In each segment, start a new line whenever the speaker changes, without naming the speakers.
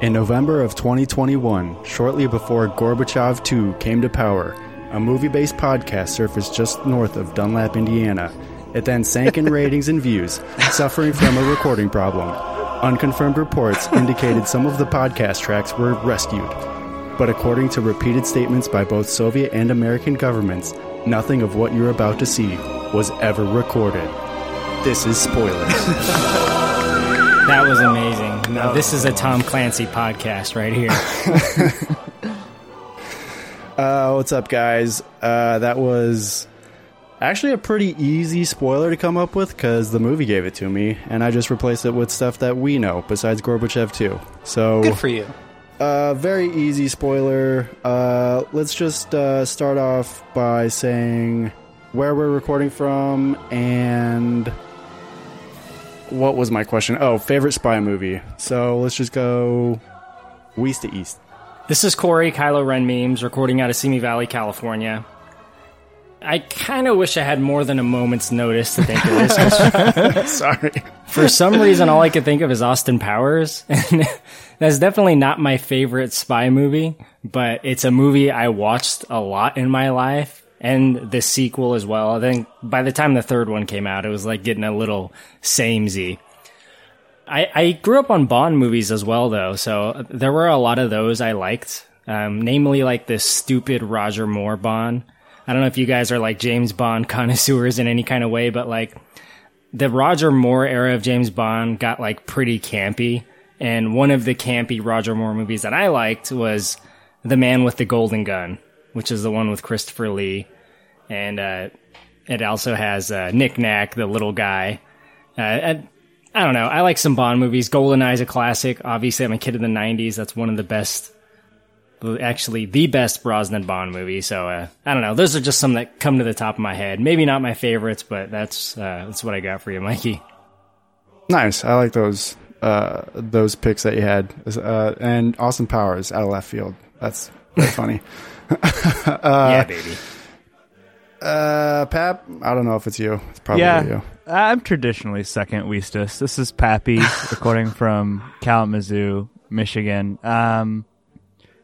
In November of 2021, shortly before Gorbachev 2 came to power, a movie based podcast surfaced just north of Dunlap, Indiana. It then sank in ratings and views, suffering from a recording problem. Unconfirmed reports indicated some of the podcast tracks were rescued. But according to repeated statements by both Soviet and American governments, nothing of what you're about to see was ever recorded. This is spoilers.
That was amazing. Now, this is a Tom Clancy podcast right here.
Uh, what's up, guys? Uh, that was actually a pretty easy spoiler to come up with because the movie gave it to me, and I just replaced it with stuff that we know besides Gorbachev 2. So,
Good for you.
uh, very easy spoiler. Uh, let's just uh, start off by saying where we're recording from and what was my question? Oh, favorite spy movie. So let's just go west to east.
This is Korey, Kylo Ren Memes, recording out of Simi Valley, California. I kind of wish I had more than a moment's notice to think of this.
Sorry.
For some reason, all I could think of is Austin Powers. And that's definitely not my favorite spy movie, but it's a movie I watched a lot in my life. And the sequel as well. I think by the time the third one came out, it was like getting a little samey. I, I grew up on Bond movies as well, though, so there were a lot of those I liked. Um, namely, like this stupid Roger Moore Bond. I don't know if you guys are like James Bond connoisseurs in any kind of way, but like the Roger Moore era of James Bond got like pretty campy. And one of the campy Roger Moore movies that I liked was The Man with the Golden Gun, which is the one with Christopher Lee. And uh, it also has uh, Nick Nack, the little guy. Uh, and I don't know. I like some Bond movies. GoldenEye is a classic. Obviously, I'm a kid of the 90s. That's one of the best, actually, the best Brosnan Bond movie. So, uh, I don't know. Those are just some that come to the top of my head. Maybe not my favorites, but that's, uh, that's what I got for you, Mikey.
Nice. I like those uh, those picks that you had, uh, and Austin Powers out of left field. That's very funny.
yeah, baby.
Uh, Pap, I don't know if it's you. It's probably
yeah,
you.
I'm traditionally second Weestus. This is Pappy recording from Kalamazoo, Michigan. Um,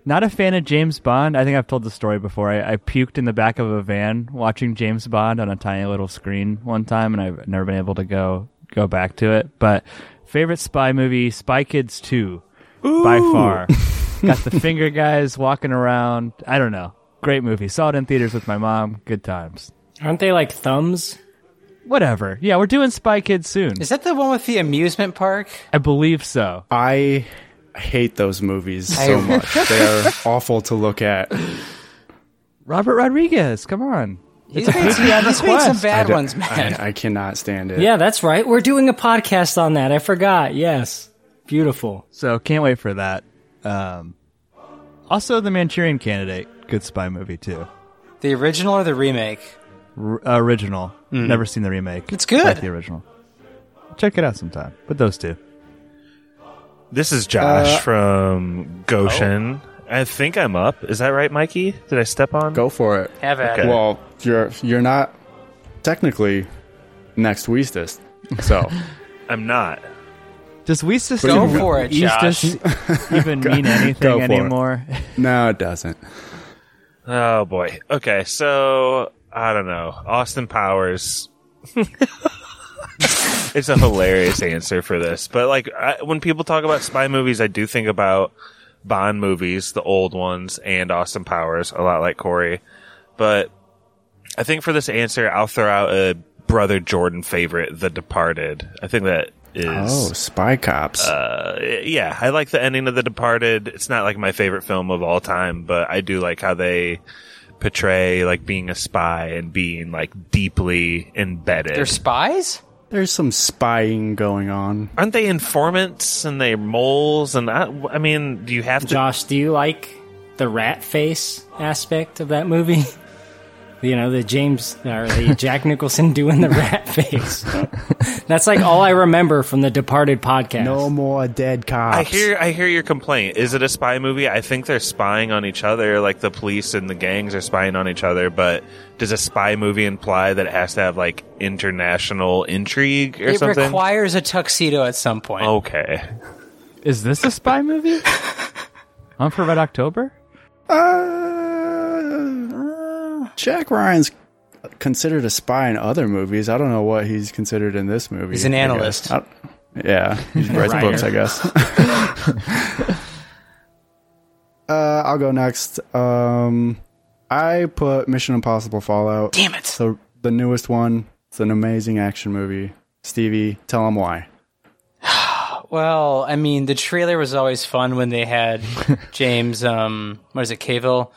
not a fan of James Bond. I think I've told the story before. I, I puked in the back of a van watching James Bond on a tiny little screen one time, and I've never been able to go go back to it. But favorite spy movie, Spy Kids 2, by far. Got the finger guys walking around. I don't know. Great movie. Saw it in theaters with my mom. Good times.
Aren't they like thumbs?
Whatever. Yeah, we're doing Spy Kids soon.
Is that the one with the amusement park?
I believe so.
I hate those movies so much. They're awful to look at.
Robert Rodriguez, come on.
He's made, some, he's made some bad ones, man.
I, I cannot stand it.
Yeah, that's right. We're doing a podcast on that. I forgot. Yes. Beautiful.
So can't wait for that. Um, also, The Manchurian Candidate, good spy movie too.
the original or the remake?
R- original. Never seen the remake.
It's good.
Like the original. Check it out sometime. But those two.
This is Josh
Uh,
from Goshen. I think I'm up. Is that right, Mikey? Did I step on?
Go for it.
Have at
Okay.
it.
Well, you're you're not technically next Weestest, so
Uh,
I'm not.
Does Weestus
Go
even-
for it,
Weestus even mean anything
for it.
anymore?
no, it doesn't.
Oh boy. Okay, so I don't know. Austin Powers. it's a hilarious answer for this, but like I, when people talk about spy movies, I do think about Bond movies, the old ones, and Austin Powers, a lot like Korey. But I think for this answer, I'll throw out a brother Jordan favorite, The Departed. I think that is
Oh, Spy Cops.
uh, yeah, I like the ending of The Departed. It's not like my favorite film of all time, but I do like how they portray like being a spy and being like deeply embedded.
They're spies?
There's some spying going on.
Aren't they informants and they moles? And I, I mean, do you have to?
Josh, do you like the rat face aspect of that movie? You know, the James or the Jack Nicholson doing the rat face. That's like all I remember from the Departed podcast.
No more dead cops.
I hear, I hear your complaint. Is it a spy movie? I think they're spying on each other, like the police and the gangs are spying on each other. But does a spy movie imply that it has to have like international intrigue or
It
something?
requires a tuxedo at some point.
okay.
Is this a spy movie? On for Red October?
Uh, Jack Ryan's considered a spy in other movies. I don't know what he's considered in this movie.
He's an analyst.
I- yeah, he writes
Writer.
books, I guess. uh, I'll go next. Um, I put Mission Impossible Fallout.
Damn it.
So the newest one. It's an amazing action movie. Stevie, tell him why.
Well, I mean, the trailer was always fun when they had James, um, what is it, Cavill?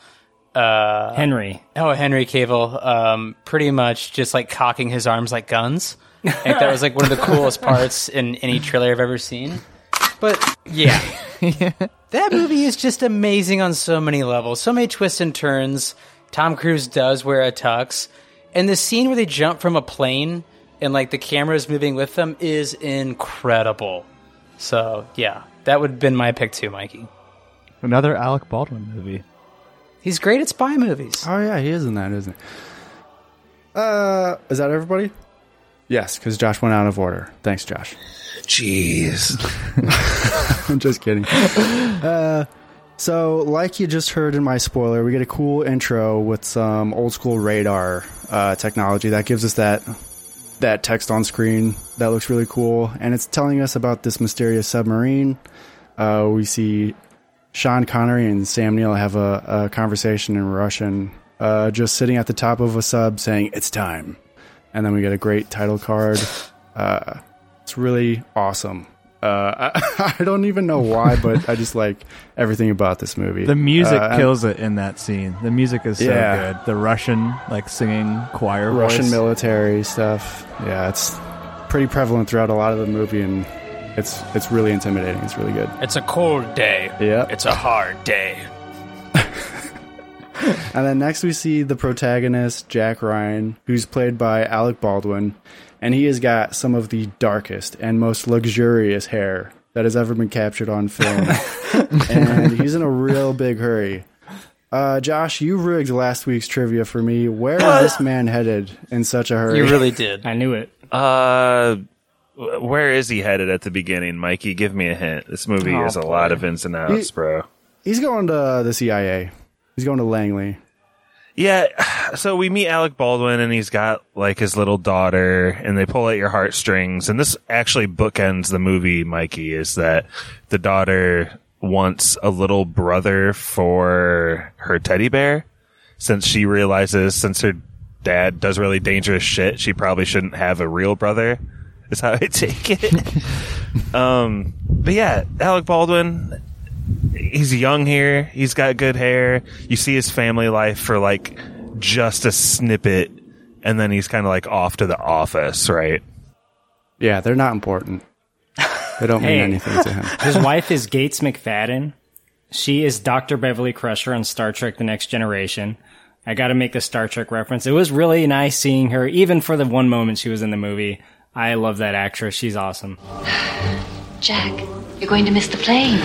Uh,
Henry.
oh, Henry Cavill, um, pretty much just like cocking his arms like guns. Like, that was like one of the coolest parts in any trailer I've ever seen. But yeah, that movie is just amazing on so many levels, so many twists and turns. Tom Cruise does wear a tux, and the scene where they jump from a plane and like the camera is moving with them is incredible. So yeah, that would have been my pick too, Mikey.
Another Alec Baldwin movie.
He's great at spy movies.
Oh yeah, he is in that, isn't he? Uh, is that everybody? Yes, because Josh went out of order. Thanks, Josh.
Jeez.
I'm just kidding. Uh, so, like you just heard in my spoiler, we get a cool intro with some old school radar uh, technology that gives us that that text on screen that looks really cool, and it's telling us about this mysterious submarine. Uh, we see Sean Connery and Sam Neill have a, a conversation in Russian, uh, just sitting at the top of a sub saying "It's time," and then we get a great title card. Uh, it's really awesome. Uh, I, I don't even know why, but I just like everything about this movie.
The music
Uh,
kills it in that scene. The music is so
Yeah.
good. The Russian like singing choir
Russian
voice.
military stuff. Yeah, it's pretty prevalent throughout a lot of the movie, and it's it's really intimidating. It's really good.
It's a cold day.
Yeah.
It's a hard day.
And then next we see the protagonist, Jack Ryan, who's played by Alec Baldwin, and he has got some of the darkest and most luxurious hair that has ever been captured on film. and he's in a real big hurry. Uh, Josh, you rigged last week's trivia for me. Where is this man headed in such a hurry?
You really did.
I knew it.
Uh, wh- where is he headed at the beginning, Mikey? Give me a hint. This movie
Oh,
is a
boy.
lot of ins and outs,
He-
bro.
He's going to the CIA. He's going to Langley.
Yeah, so we meet Alec Baldwin and he's got like his little daughter and they pull at your heartstrings. And this actually bookends the movie, Mikey, is that the daughter wants a little brother for her teddy bear since she realizes since her dad does really dangerous shit, she probably shouldn't have a real brother. Is how I take it. um, but yeah, Alec Baldwin, he's young here. He's got good hair. You see his family life for like just a snippet, and then he's kind of like off to the office, right?
Yeah, they're not important. They don't mean anything to him.
His wife is Gates McFadden. She is Dr. Beverly Crusher on Star Trek The Next Generation. I got to make a Star Trek reference. It was really nice seeing her, even for the one moment she was in the movie. I love that actress. She's awesome.
Jack, you're going to miss the plane.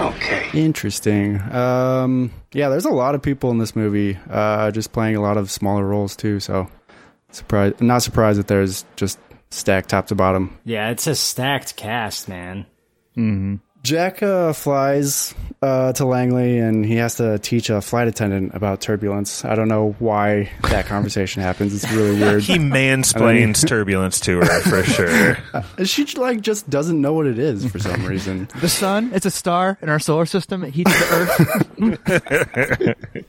Okay.
Interesting. Um, yeah, there's a lot of people in this movie, uh, just playing a lot of smaller roles too. So, surprised, not surprised that there's just stacked top to bottom.
Yeah, it's a stacked cast, man.
Jack uh, flies uh, to Langley, and he has to teach a flight attendant about turbulence. I don't know why that conversation happens. It's really weird.
He mansplains turbulence to her for sure.
she like just doesn't know what it is for some reason.
The sun, it's a star in our solar system. It heats the earth.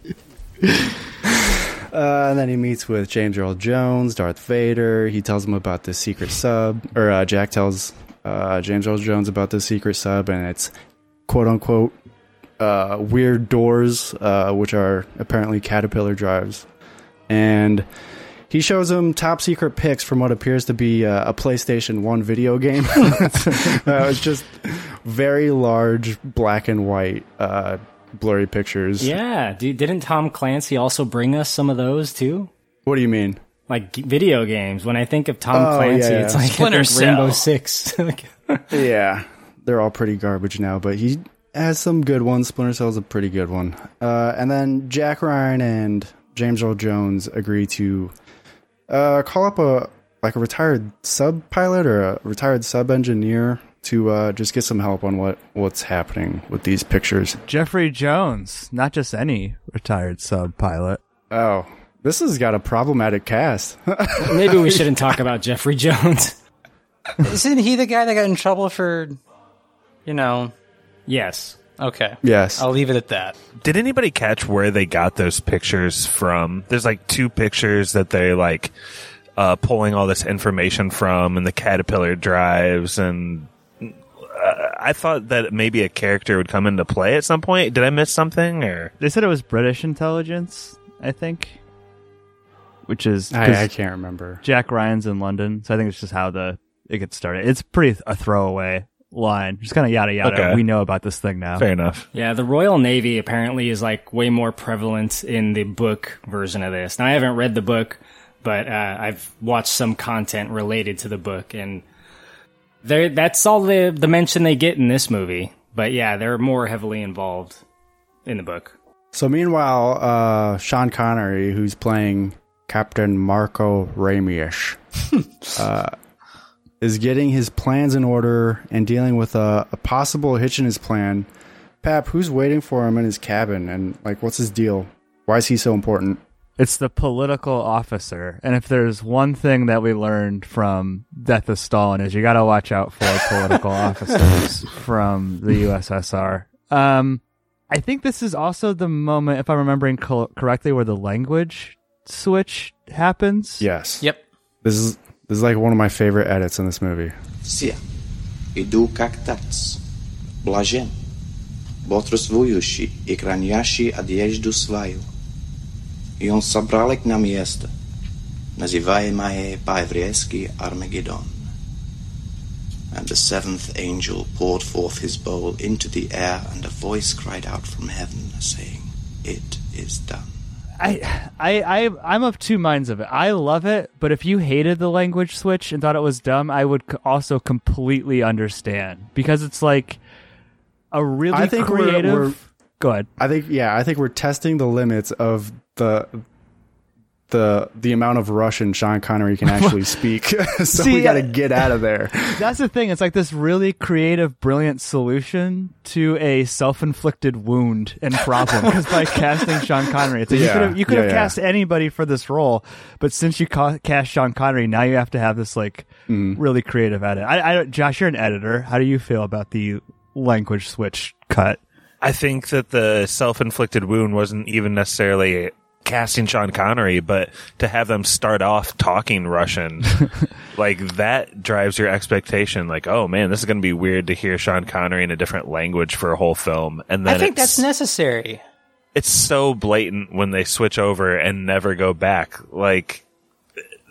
Uh, and then he meets with James Earl Jones, Darth Vader. He tells him about the secret sub, or uh, Jack tells uh, James Earl Jones about the secret sub, and it's quote unquote uh, weird doors, uh, which are apparently caterpillar drives. And he shows him top secret pics from what appears to be uh, a PlayStation 1 video game. uh, it's just very large black and white uh, blurry pictures.
Yeah, didn't Tom Clancy also bring us some of those too?
What do you mean?
Like video games. When I think of Tom
Oh,
Clancy,
yeah.
it's like
Splinter
think Rainbow
Cell.
Six.
Yeah, they're all pretty garbage now, but he has some good ones. Splinter Cell's a pretty good one. Uh, and then Jack Ryan and James Earl Jones agree to uh, call up a like a retired sub pilot or a retired sub engineer to uh, just get some help on what what's happening with these pictures.
Jeffrey Jones, not just any retired sub pilot.
Oh, this has got a problematic cast.
Maybe we shouldn't talk about Jeffrey Jones.
Isn't he the guy that got in trouble for, you know?
Yes.
Okay.
yes.
I'll leave it at that.
Did anybody catch where they got those pictures from? There's like two pictures that they like uh, pulling all this information from, and the caterpillar drives, and uh, I thought that maybe a character would come into play at some point. Did I miss something? Or
They said it was British intelligence, I think, which is
I, I can't remember.
Jack Ryan's in London, so I think it's just how the it gets started. It's pretty a throwaway line, just kind of yada yada.
Okay.
We know about this thing now.
fair enough.
Yeah, the Royal Navy apparently is like way more prevalent in the book version of this. Now, I haven't read the book, but uh, I've watched some content related to the book, and there that's all the the mention they get in this movie. But yeah, they're more heavily involved in the book.
So meanwhile, uh, Sean Connery, who's playing Captain Marko Ramius, uh, is getting his plans in order and dealing with a, a possible hitch in his plan. Pap, who's waiting for him in his cabin, and like, what's his deal? Why is he so important?
It's the political officer, and if there's one thing that we learned from Death of Stalin is you got to watch out for political officers from the USSR. Um, I think this is also the moment, if I'm remembering co- correctly, where the language switch happens.
Yes.
Yep.
This is this is like one of my favorite edits in this movie.
Все. Иду как тац. Блажен. Бодрствующий и хранящий одежду свою. И он собрал их на место, называемое по-еврейски Армагеддон. And the seventh angel poured forth his bowl into the air, and a voice cried out from heaven, saying, It is done.
I, I, I, I'm of two minds of it. I love it, but if you hated the language switch and thought it was dumb, I would also completely understand because it's like a really
I think we're-
creative.
we're-
Go ahead.
I think yeah, I think we're testing the limits of the the the amount of Russian Sean Connery can actually speak. so
See,
we got to
uh,
get out of there.
That's the thing. It's like this really creative, brilliant solution to a self-inflicted wound and problem. Because by casting Sean Connery, it's like you could have you could
yeah,
have
yeah.
cast anybody for this role, but since you ca- cast Sean Connery, now you have to have this like
Mm-hmm.
really creative edit. I, I, Josh, you're an editor. How do you feel about the language switch cut?
I think that the self-inflicted wound wasn't even necessarily casting Sean Connery, but to have them start off talking Russian, like that drives your expectation. Like, oh man, this is going to be weird to hear Sean Connery in a different language for a whole film, and then
I think that's necessary.
it's so blatant when they switch over and never go back. Like,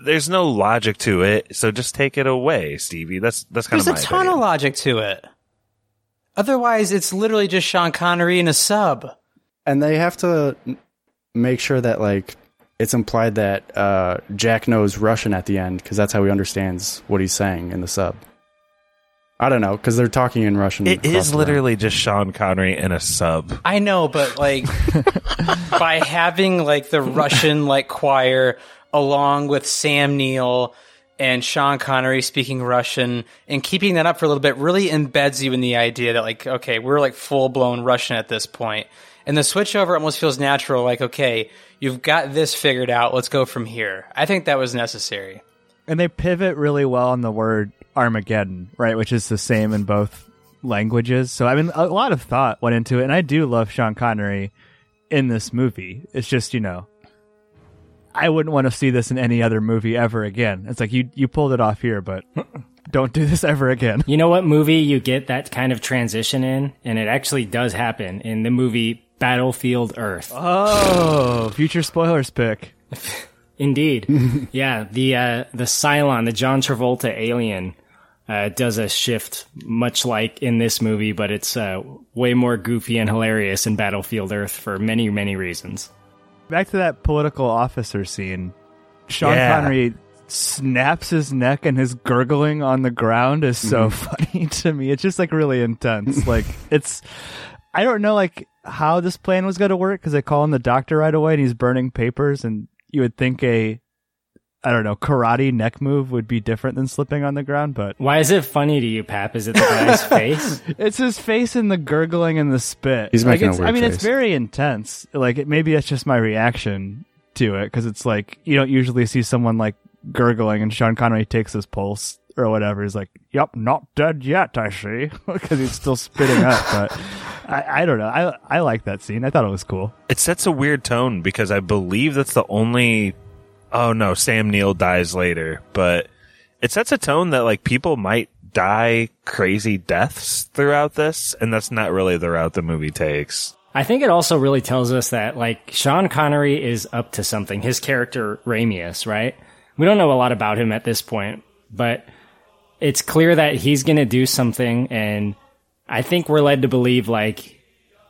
there's no logic to it, so just take it away, Stevie. That's that's kind
There's
of
a ton
opinion.
of logic to it. Otherwise, it's literally just Sean Connery in a sub.
and they have to n- make sure that like it's implied that uh, Jack knows Russian at the end because that's how he understands what he's saying in the sub. I don't know because they're talking in Russian.
It is
across
is
the room.
literally just Sean Connery in a sub.
I know, but like by having like the Russian like choir along with Sam Neill and Sean Connery speaking Russian and keeping that up for a little bit really embeds you in the idea that like okay, we're like full blown Russian at this point. And the switchover almost feels natural like okay, you've got this figured out, let's go from here. I think that was necessary.
And they pivot really well on the word Armageddon, right? Which is the same in both languages. So I mean, a lot of thought went into it, and I do love Sean Connery in this movie. It's just you know, I wouldn't want to see this in any other movie ever again. It's like you you pulled it off here, but don't do this ever again.
You know what movie you get that kind of transition in? And it actually does happen in the movie Battlefield Earth.
Oh, future spoilers pick.
Indeed. yeah, the uh, the Psychlo, the John Travolta alien, uh, does a shift much like in this movie, but it's uh, way more goofy and hilarious in Battlefield Earth for many, many reasons.
Back to that political officer scene. Sean
Yeah.
Connery snaps his neck and his gurgling on the ground is so funny to me. It's just like really intense. like it's I don't know like how this plan was going to work cuz they call in the doctor right away and he's burning papers and you would think a I don't know, karate neck move would be different than slipping on the ground, but
Why is it funny to you, Pap? Is it the guy's face?
it's his face and the gurgling and the spit.
He's
Like,
making a
it's-
weird
I mean, it's very intense. Like it, maybe that's just my reaction to it because it's like you don't usually see someone like gurgling and Sean Connery takes his pulse or whatever. He's like, "Yep, not dead yet, I see," because he's still spitting up. But I, I don't know. I I like that scene. I thought it was cool.
It sets a weird tone because I believe that's the only. Oh no, Sam Neill dies later, but it sets a tone that like people might die crazy deaths throughout this, and that's not really the route the movie takes.
I think it also really tells us that like Sean Connery is up to something. His character Ramius, right? We don't know a lot about him at this point, but it's clear that he's going to do something and I think we're led to believe like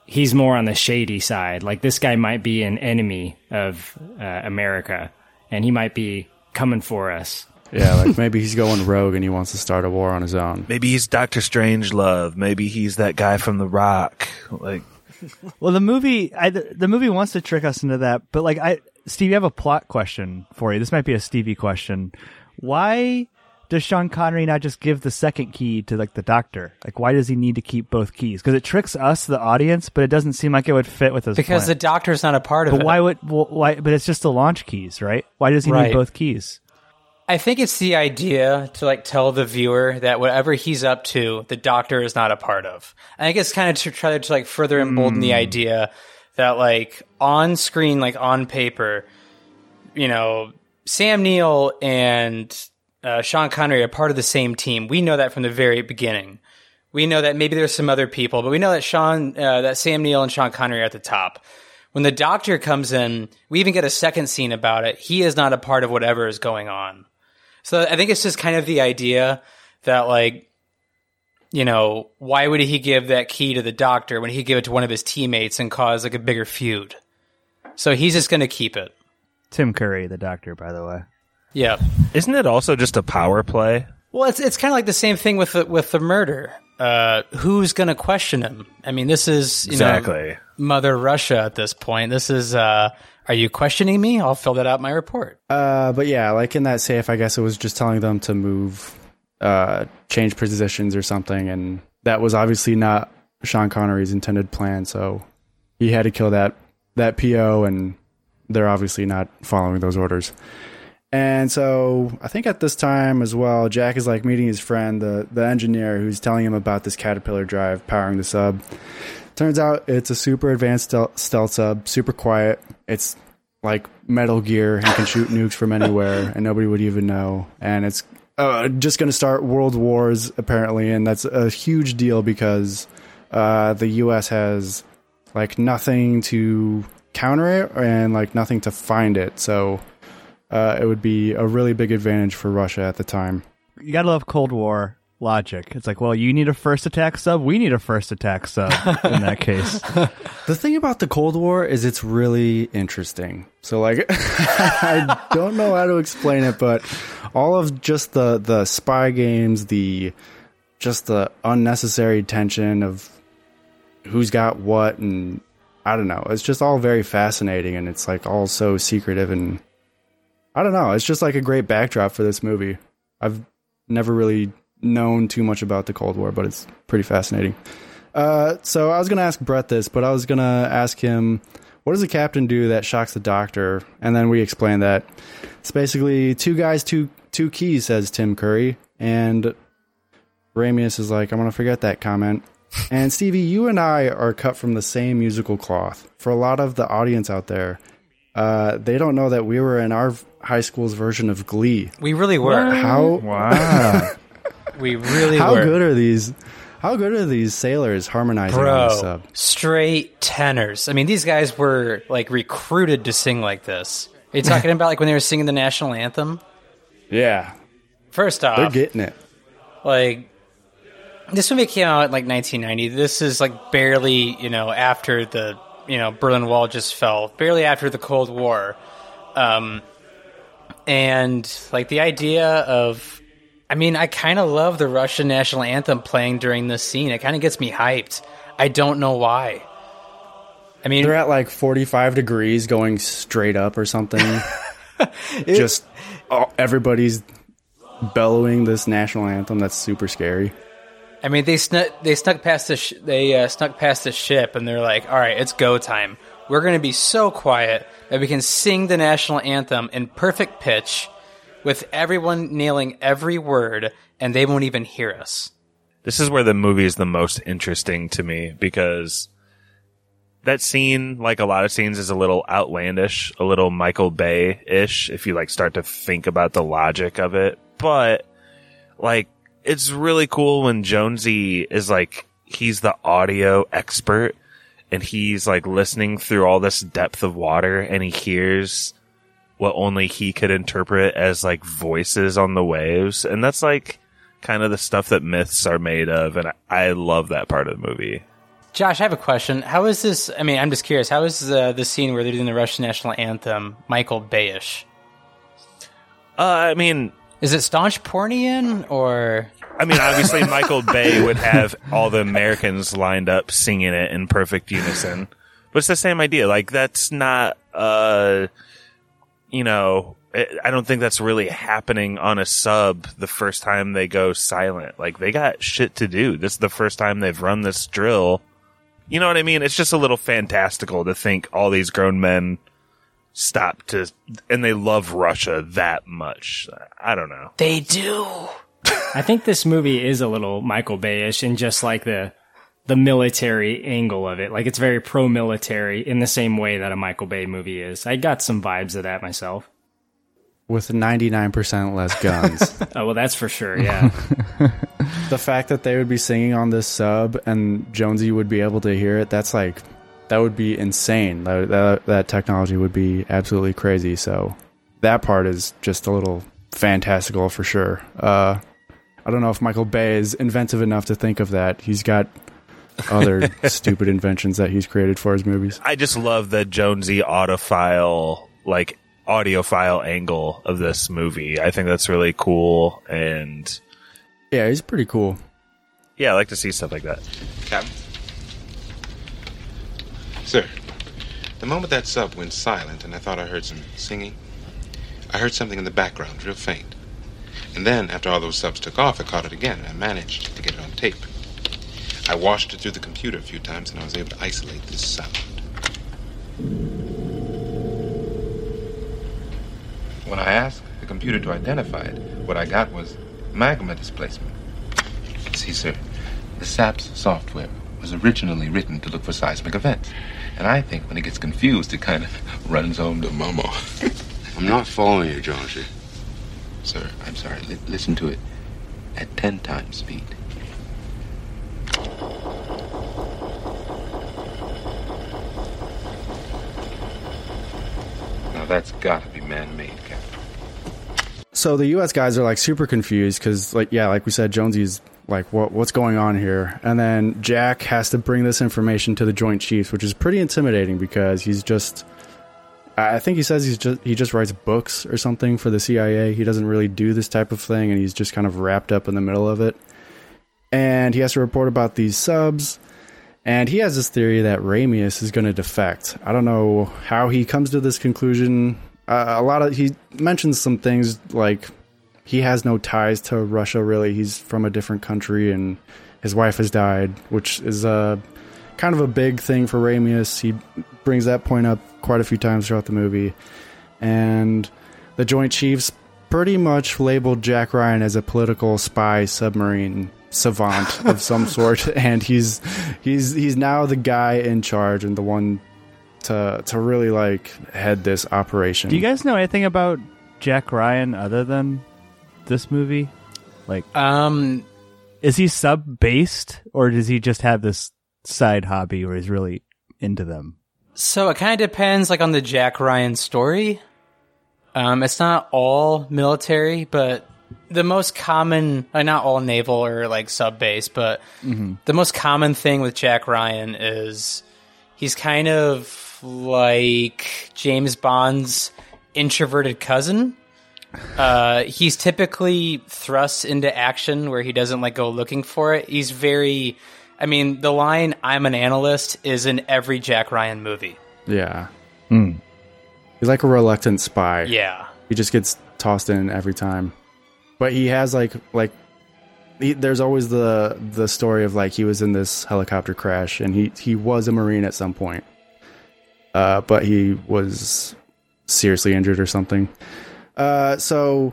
he's more on the shady side. Like this guy might be an enemy of uh, America and he might be coming for us.
Yeah, like maybe he's going rogue and he wants to start a war on his own.
Maybe he's Doctor Strangelove. Maybe he's that guy from The Rock. Like
Well, the movie, I, the movie wants to trick us into that, but like, I, Steve, I have a plot question for you. This might be a Stevie question. Why does Sean Connery not just give the second key to like the doctor? Like, why does he need to keep both keys? Because it tricks us, the audience, but it doesn't seem like it would fit with his
because the
plan.
doctor's not a part of
But
it.
why would well, why? But it's just the launch keys, right? Why does he
Right.
need both keys?
I think it's the idea to like tell the viewer that whatever he's up to, the doctor is not a part of. I think it's kind of to try to like further embolden the hmm. idea that like on screen, like on paper, you know, Sam Neill and uh, Sean Connery are part of the same team. We know that from the very beginning. We know that maybe there's some other people, but we know that Sean, uh, that Sam Neill and Sean Connery are at the top. When the doctor comes in, we even get a second scene about it. He is not a part of whatever is going on. So I think it's just kind of the idea that like, you know, why would he give that key to the doctor when he give it to one of his teammates and cause like a bigger feud? So he's just going to keep it.
Tim Curry, the doctor, by the way.
Yeah.
Isn't it also just a power play?
Well, it's it's kind of like the same thing with the, with the murder. Uh, who's going to question him? I mean, this is you know
Exactly.
Mother Russia at this point. This is uh, are you questioning me? I'll fill that out in my report.
Uh, but yeah, like in that safe, I guess it was just telling them to move, uh, change positions or something, and that was obviously not Sean Connery's intended plan. So he had to kill that that PO, and they're obviously not following those orders. And so I think at this time as well, Jack is like meeting his friend, the the engineer, who's telling him about this Caterpillar drive powering the sub. Turns out it's a super advanced stealth, sub, super quiet. It's like Metal Gear and can shoot nukes from anywhere, and nobody would even know. And it's uh, just going to start world wars apparently, and that's a huge deal because uh, the U.S. has like nothing to counter it and like nothing to find it. So uh, it would be a really big advantage for Russia at the time.
You gotta love Cold War logic. It's like, well, you need a first attack sub, we need a first attack sub in that case.
The thing about the Cold War is it's really interesting. So like I don't know how to explain it, but all of just the the spy games, the just the unnecessary tension of who's got what and I don't know. It's just all very fascinating and it's like all so secretive and I don't know. It's just like a great backdrop for this movie. I've never really known too much about the Cold War, but it's pretty fascinating. Uh, so I was gonna ask Brett this, but I was gonna ask him, what does the captain do that shocks the doctor? And then we explain that it's basically two guys, two two keys, says Tim Curry, and Ramius is like, I'm gonna forget that comment. And Stevie, you and I are cut from the same musical cloth. For a lot of the audience out there, uh, they don't know that we were in our high school's version of Glee.
We really were.
How
wow.
We really
how
were.
good are these? How good are these sailors harmonizing on the sub?
straight tenors. I mean, these guys were like recruited to sing like this. Are you talking about like when they were singing the national anthem?
Yeah,
First off, they're
getting it.
like this movie came out in like 1990. This is like barely, you know, after the you know Berlin Wall just fell, barely after the Cold War, um, and like the idea of, I mean, I kind of love the Russian national anthem playing during this scene. It kind of gets me hyped. I don't know why. I mean,
They're at like 45 degrees going straight up or something. just all, everybody's bellowing this national anthem. That's super scary.
I mean, they snuck they snuck past the sh- they uh, snuck past the ship, and they're like, "All right, it's go time. We're going to be so quiet that we can sing the national anthem in perfect pitch, with everyone nailing every word, and they won't even hear us."
This is where the movie is the most interesting to me because that scene, like a lot of scenes, is a little outlandish, a little Michael Bay ish if you like start to think about the logic of it. But like, it's really cool when Jonesy is like, he's the audio expert and he's like listening through all this depth of water and he hears what only he could interpret as like voices on the waves. And that's like kind of the stuff that myths are made of. And I, I love that part of the movie.
Josh, I have a question. How is this? I mean, I'm just curious. How is uh, the scene where they're doing the Russian national anthem Michael Bayish?
Uh, I mean,
Is it staunch Pornian or?
I mean, obviously Michael Bay would have all the Americans lined up singing it in perfect unison. But it's the same idea. Like that's not, uh, you know, I don't think that's really happening on a sub the first time they go silent. Like they got shit to do. This is the first time they've run this drill. You know what I mean? It's just a little fantastical to think all these grown men stop to, and they love Russia that much. I don't know.
They do.
I think this movie is a little Michael Bayish in just like the the military angle of it. Like it's very pro military in the same way that a Michael Bay movie is. I got some vibes of that myself.
With 99% less guns.
Oh well, that's for sure. Yeah.
the fact that they would be singing on this sub and Jonesy would be able to hear it, that's like, that would be insane. That, that, that technology would be absolutely crazy. So that part is just a little fantastical for sure. Uh, I don't know if Michael Bay is inventive enough to think of that. He's got other stupid inventions that he's created for his movies.
I just love the Jonesy audiophile, like audiophile angle of this movie. I think that's really cool, and
Yeah, he's pretty cool.
yeah, I like to see stuff like that.
Captain? Sir, the moment that sub went silent and I thought I heard some singing, I heard something in the background, real faint. And then, after all those subs took off, I caught it again and I managed to get it on tape. I washed it through the computer a few times and I was able to isolate this sound. When I asked the computer to identify it, what I got was magma displacement. See, sir, the SAPS software was originally written to look for seismic events. And I think when it gets confused, it kind of runs home to mama.
I'm not following you, Jonesy.
Sir, I'm sorry. Li- listen to it at 10 times speed. Now that's gotta be man-made, Captain.
So the U.S. guys are like super confused because, like, yeah, like we said, Jonesy's like, what what's going on here? And then Jack has to bring this information to the Joint Chiefs, which is pretty intimidating because he's just. I think he says he's just he just writes books or something for the CIA. He doesn't really do this type of thing, and he's just kind of wrapped up in the middle of it. And he has to report about these subs. And he has this theory that Ramius is going to defect. I don't know how he comes to this conclusion. Uh, a lot of he mentions some things like he has no ties to Russia really. He's from a different country and his wife has died, which is a kind of a big thing for Ramius. He brings that point up quite a few times throughout the movie. And the Joint Chiefs pretty much labeled Jack Ryan as a political spy submarine savant of some sort and he's he's he's now the guy in charge and the one to to really like head this operation.
Do you guys know anything about Jack Ryan other than this movie? Like,
Um,
is he sub based or does he just have this side hobby where he's really into them?
so it kind of depends, like on the Jack Ryan story. Um, it's not all military, but the most common, like not all naval or like sub base, but the most common thing with Jack Ryan is he's kind of like James Bond's introverted cousin. Uh, he's typically thrust into action where he doesn't like go looking for it. He's very, I mean, the line "I'm an analyst" is in every Jack Ryan movie.
Yeah. He's like a reluctant spy.
Yeah,
He just gets tossed in every time. But he has like like he, there's always the the story of like he was in this helicopter crash and he he was a marine at some point. Uh, but he was seriously injured or something. Uh, so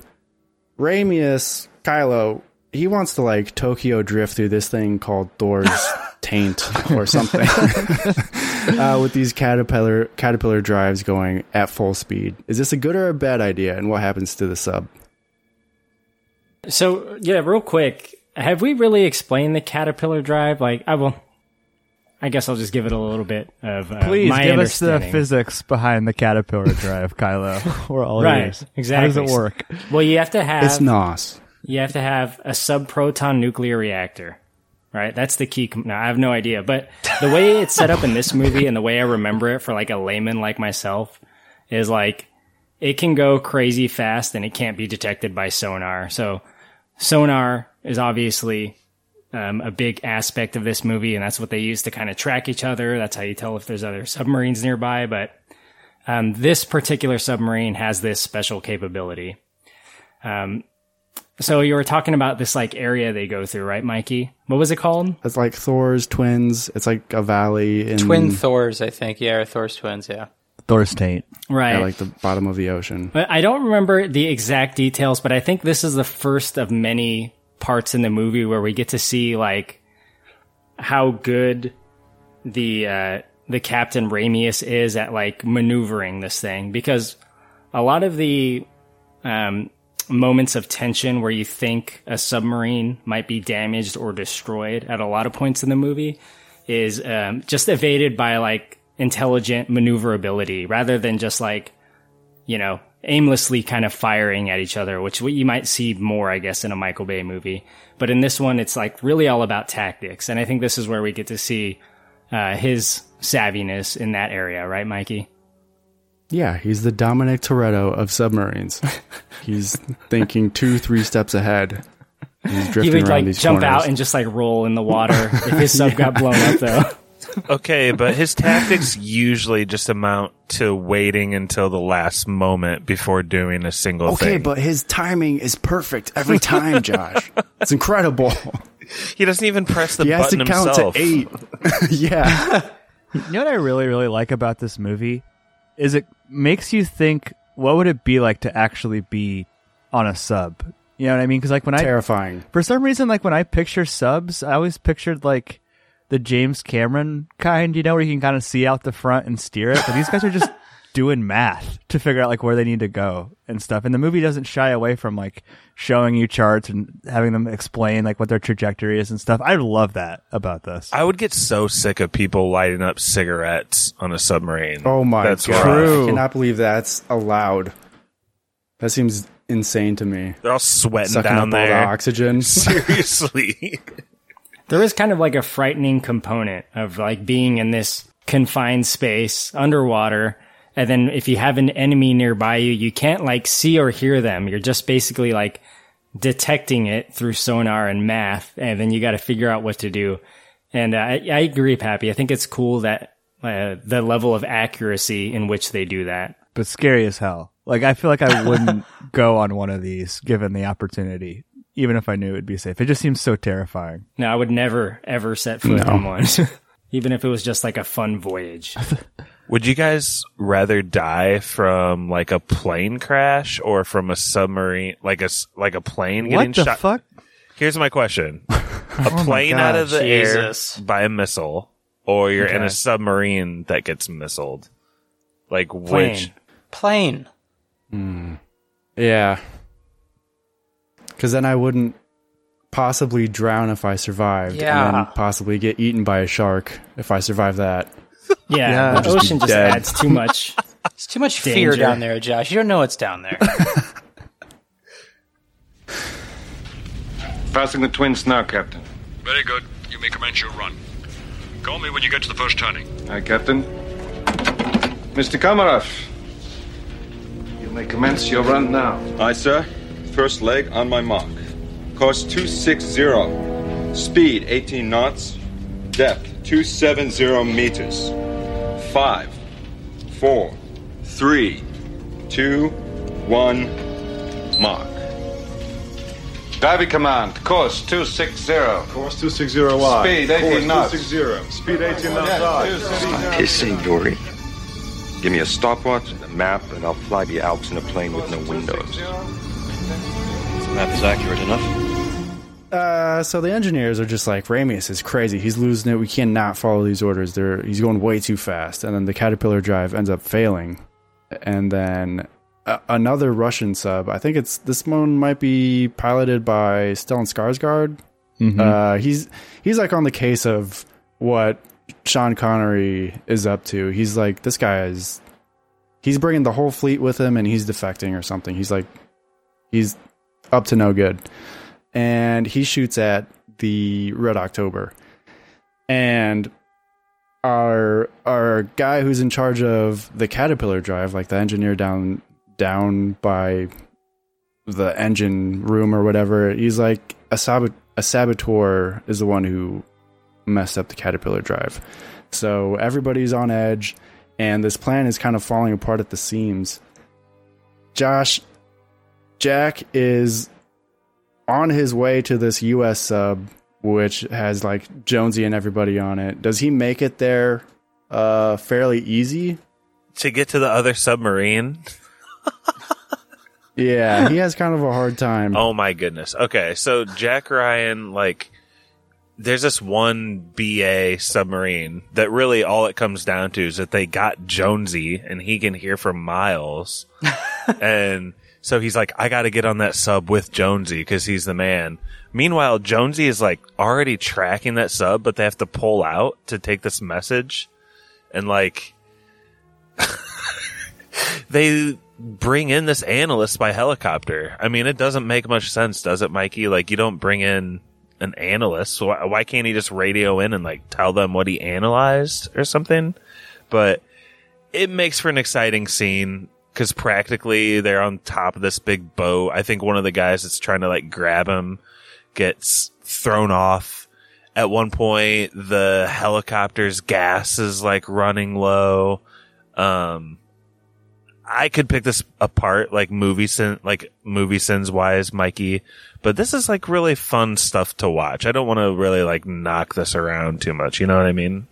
Ramius Kylo he wants to like Tokyo drift through this thing called Thor's taint or something uh, with these caterpillar caterpillar drives going at full speed. Is this a good or a bad idea? And what happens to the sub?
So yeah, real quick, have we really explained the caterpillar drive? Like, I will. I guess I'll just give it a little bit of uh,
Please
my
give us the physics behind the caterpillar drive, Kylo. We're all
Right,
ears.
exactly.
How does it work?
Well, you have to have
It's NOS.
You have to have a subproton nuclear reactor, right? That's the key. Com- no, I have no idea, but the way it's set up in this movie and the way I remember it for like a layman like myself is like it can go crazy fast and it can't be detected by sonar. So sonar is obviously um, a big aspect of this movie, and that's what they use to kind of track each other. That's how you tell if there's other submarines nearby. But um, this particular submarine has this special capability. Um, so you were talking about this like area they go through, right, Mikey? What was it called?
It's like Thor's twins. It's like a valley in
Twin Thors, I think. Yeah, or Thor's twins. Yeah.
Thor's taint.
Right.
at like the bottom of the ocean.
But I don't remember the exact details, but I think this is the first of many parts in the movie where we get to see like how good the uh, the Captain Ramius is at like maneuvering this thing because a lot of the um, moments of tension where you think a submarine might be damaged or destroyed at a lot of points in the movie is um, just evaded by like intelligent maneuverability rather than just like you know, aimlessly kind of firing at each other, which you might see more, I guess, in a Michael Bay movie. But in this one, it's like really all about tactics. And I think this is where we get to see uh, his savviness in that area, right, Mikey?
Yeah, he's the Dominic Toretto of submarines. he's thinking two, three steps ahead. He's drifting
He would
around
like
these
jump
corners.
out and just like roll in the water if his sub got blown up, though.
Okay, but his tactics usually just amount to waiting until the last moment before doing a single
Okay,
thing.
Okay, but his timing is perfect every time, Josh. It's incredible.
he doesn't even press the
He has to
button
count
himself.
to eight. yeah.
You know what I really, really like about this movie is it makes you think what would it be like to actually be on a sub. You know what I mean? Because like when I
Terrifying.
for some reason, like when I picture subs, I always pictured like the James Cameron kind, you know, where you can kind of see out the front and steer it. But these guys are just doing math to figure out like where they need to go and stuff. And the movie doesn't shy away from like showing you charts and having them explain like what their trajectory is and stuff. I love that about this.
I would get so sick of people lighting up cigarettes on a submarine.
Oh my
That's
god.
rough.
I cannot believe that's allowed. That seems insane to me.
They're all sweating
Sucking
down
up all the
there.
oxygen.
Seriously.
there is kind of like a frightening component of like being in this confined space underwater and then if you have an enemy nearby you you can't like see or hear them you're just basically like detecting it through sonar and math and then you got to figure out what to do and uh, I, I agree pappy i think it's cool that uh, the level of accuracy in which they do that
but scary as hell. Like I feel like I wouldn't go on one of these given the opportunity, even if I knew it would be safe. It just seems so terrifying.
no i would never ever set foot
No.
in one even if it was just like a fun voyage
Would you guys rather die from like a plane crash or from a submarine, like a s- like a plane getting
What the
shot?
fuck?
Here's my question: oh A plane out of the
Jesus.
air by a missile, or you're in a submarine that gets missiled? Like
Plane.
which?
Plane. Hmm.
yeah. Because then I wouldn't possibly drown if I survived.
Yeah.
And then possibly get eaten by a shark if I survive that.
yeah,
Yeah,
the
just
ocean just
dead.
adds too much
It's too much fear down there, Josh. You don't know what's down there.
Passing the twins now, Captain.
Very good. You may commence your run. Call me when you get to the first turning.
Aye, Captain. Mr. Kamarov, you may commence your run now.
Aye, sir. First leg on my mark. Course 260. Speed 18 knots. Depth 270 meters. Five, four, three, two, one mark.
Diving command, course 260.
Course 260 Y.
Speed 18
Course
knots.
260. Speed 18 knots I.
Stop
hissing, Dory. Give me a stopwatch and a map, and I'll fly the Alps in a plane with no windows.
The map is accurate enough.
Uh, so the engineers are just like Ramius is crazy. He's losing it. We cannot follow these orders. They're he's going way too fast. And then the Caterpillar drive ends up failing. And then uh, another Russian sub. I think it's this one might be piloted by Stellan Skarsgård.
Mhm.
Uh, he's he's like on the case of what Sean Connery is up to. He's like this guy is he's bringing the whole fleet with him, and he's defecting or something. He's like he's up to no good and he shoots at the Red October. And our our guy who's in charge of the Caterpillar drive, like the engineer down down by the engine room or whatever, he's like a sabot- a saboteur is the one who messed up the Caterpillar drive. So everybody's on edge and this plan is kind of falling apart at the seams. Josh Jack is on his way to this US sub, which has like Jonesy and everybody on it. Does he make it there uh, fairly easy?
To get to the other submarine?
Yeah, he has kind of a hard time.
Oh my goodness. Okay, so Jack Ryan, like, there's this one BA submarine that really all it comes down to is that they got Jonesy and he can hear for miles. and so he's like, I gotta get on that sub with Jonesy because he's the man. Meanwhile, Jonesy is like already tracking that sub, but they have to pull out to take this message. And like, they bring in this analyst by helicopter. I mean, it doesn't make much sense, does it, Mikey? Like, you don't bring in an analyst. So why, why can't he just radio in and like tell them what he analyzed or something? But it makes for an exciting scene because practically they're on top of this big boat. I think one of the guys that's trying to like grab him gets thrown off. At one point, the helicopter's gas is like running low. Um, I could pick this apart like movie sin, like movie sins wise, Mikey, but this is like really fun stuff to watch. I don't want to really like knock this around too much. You know what I mean?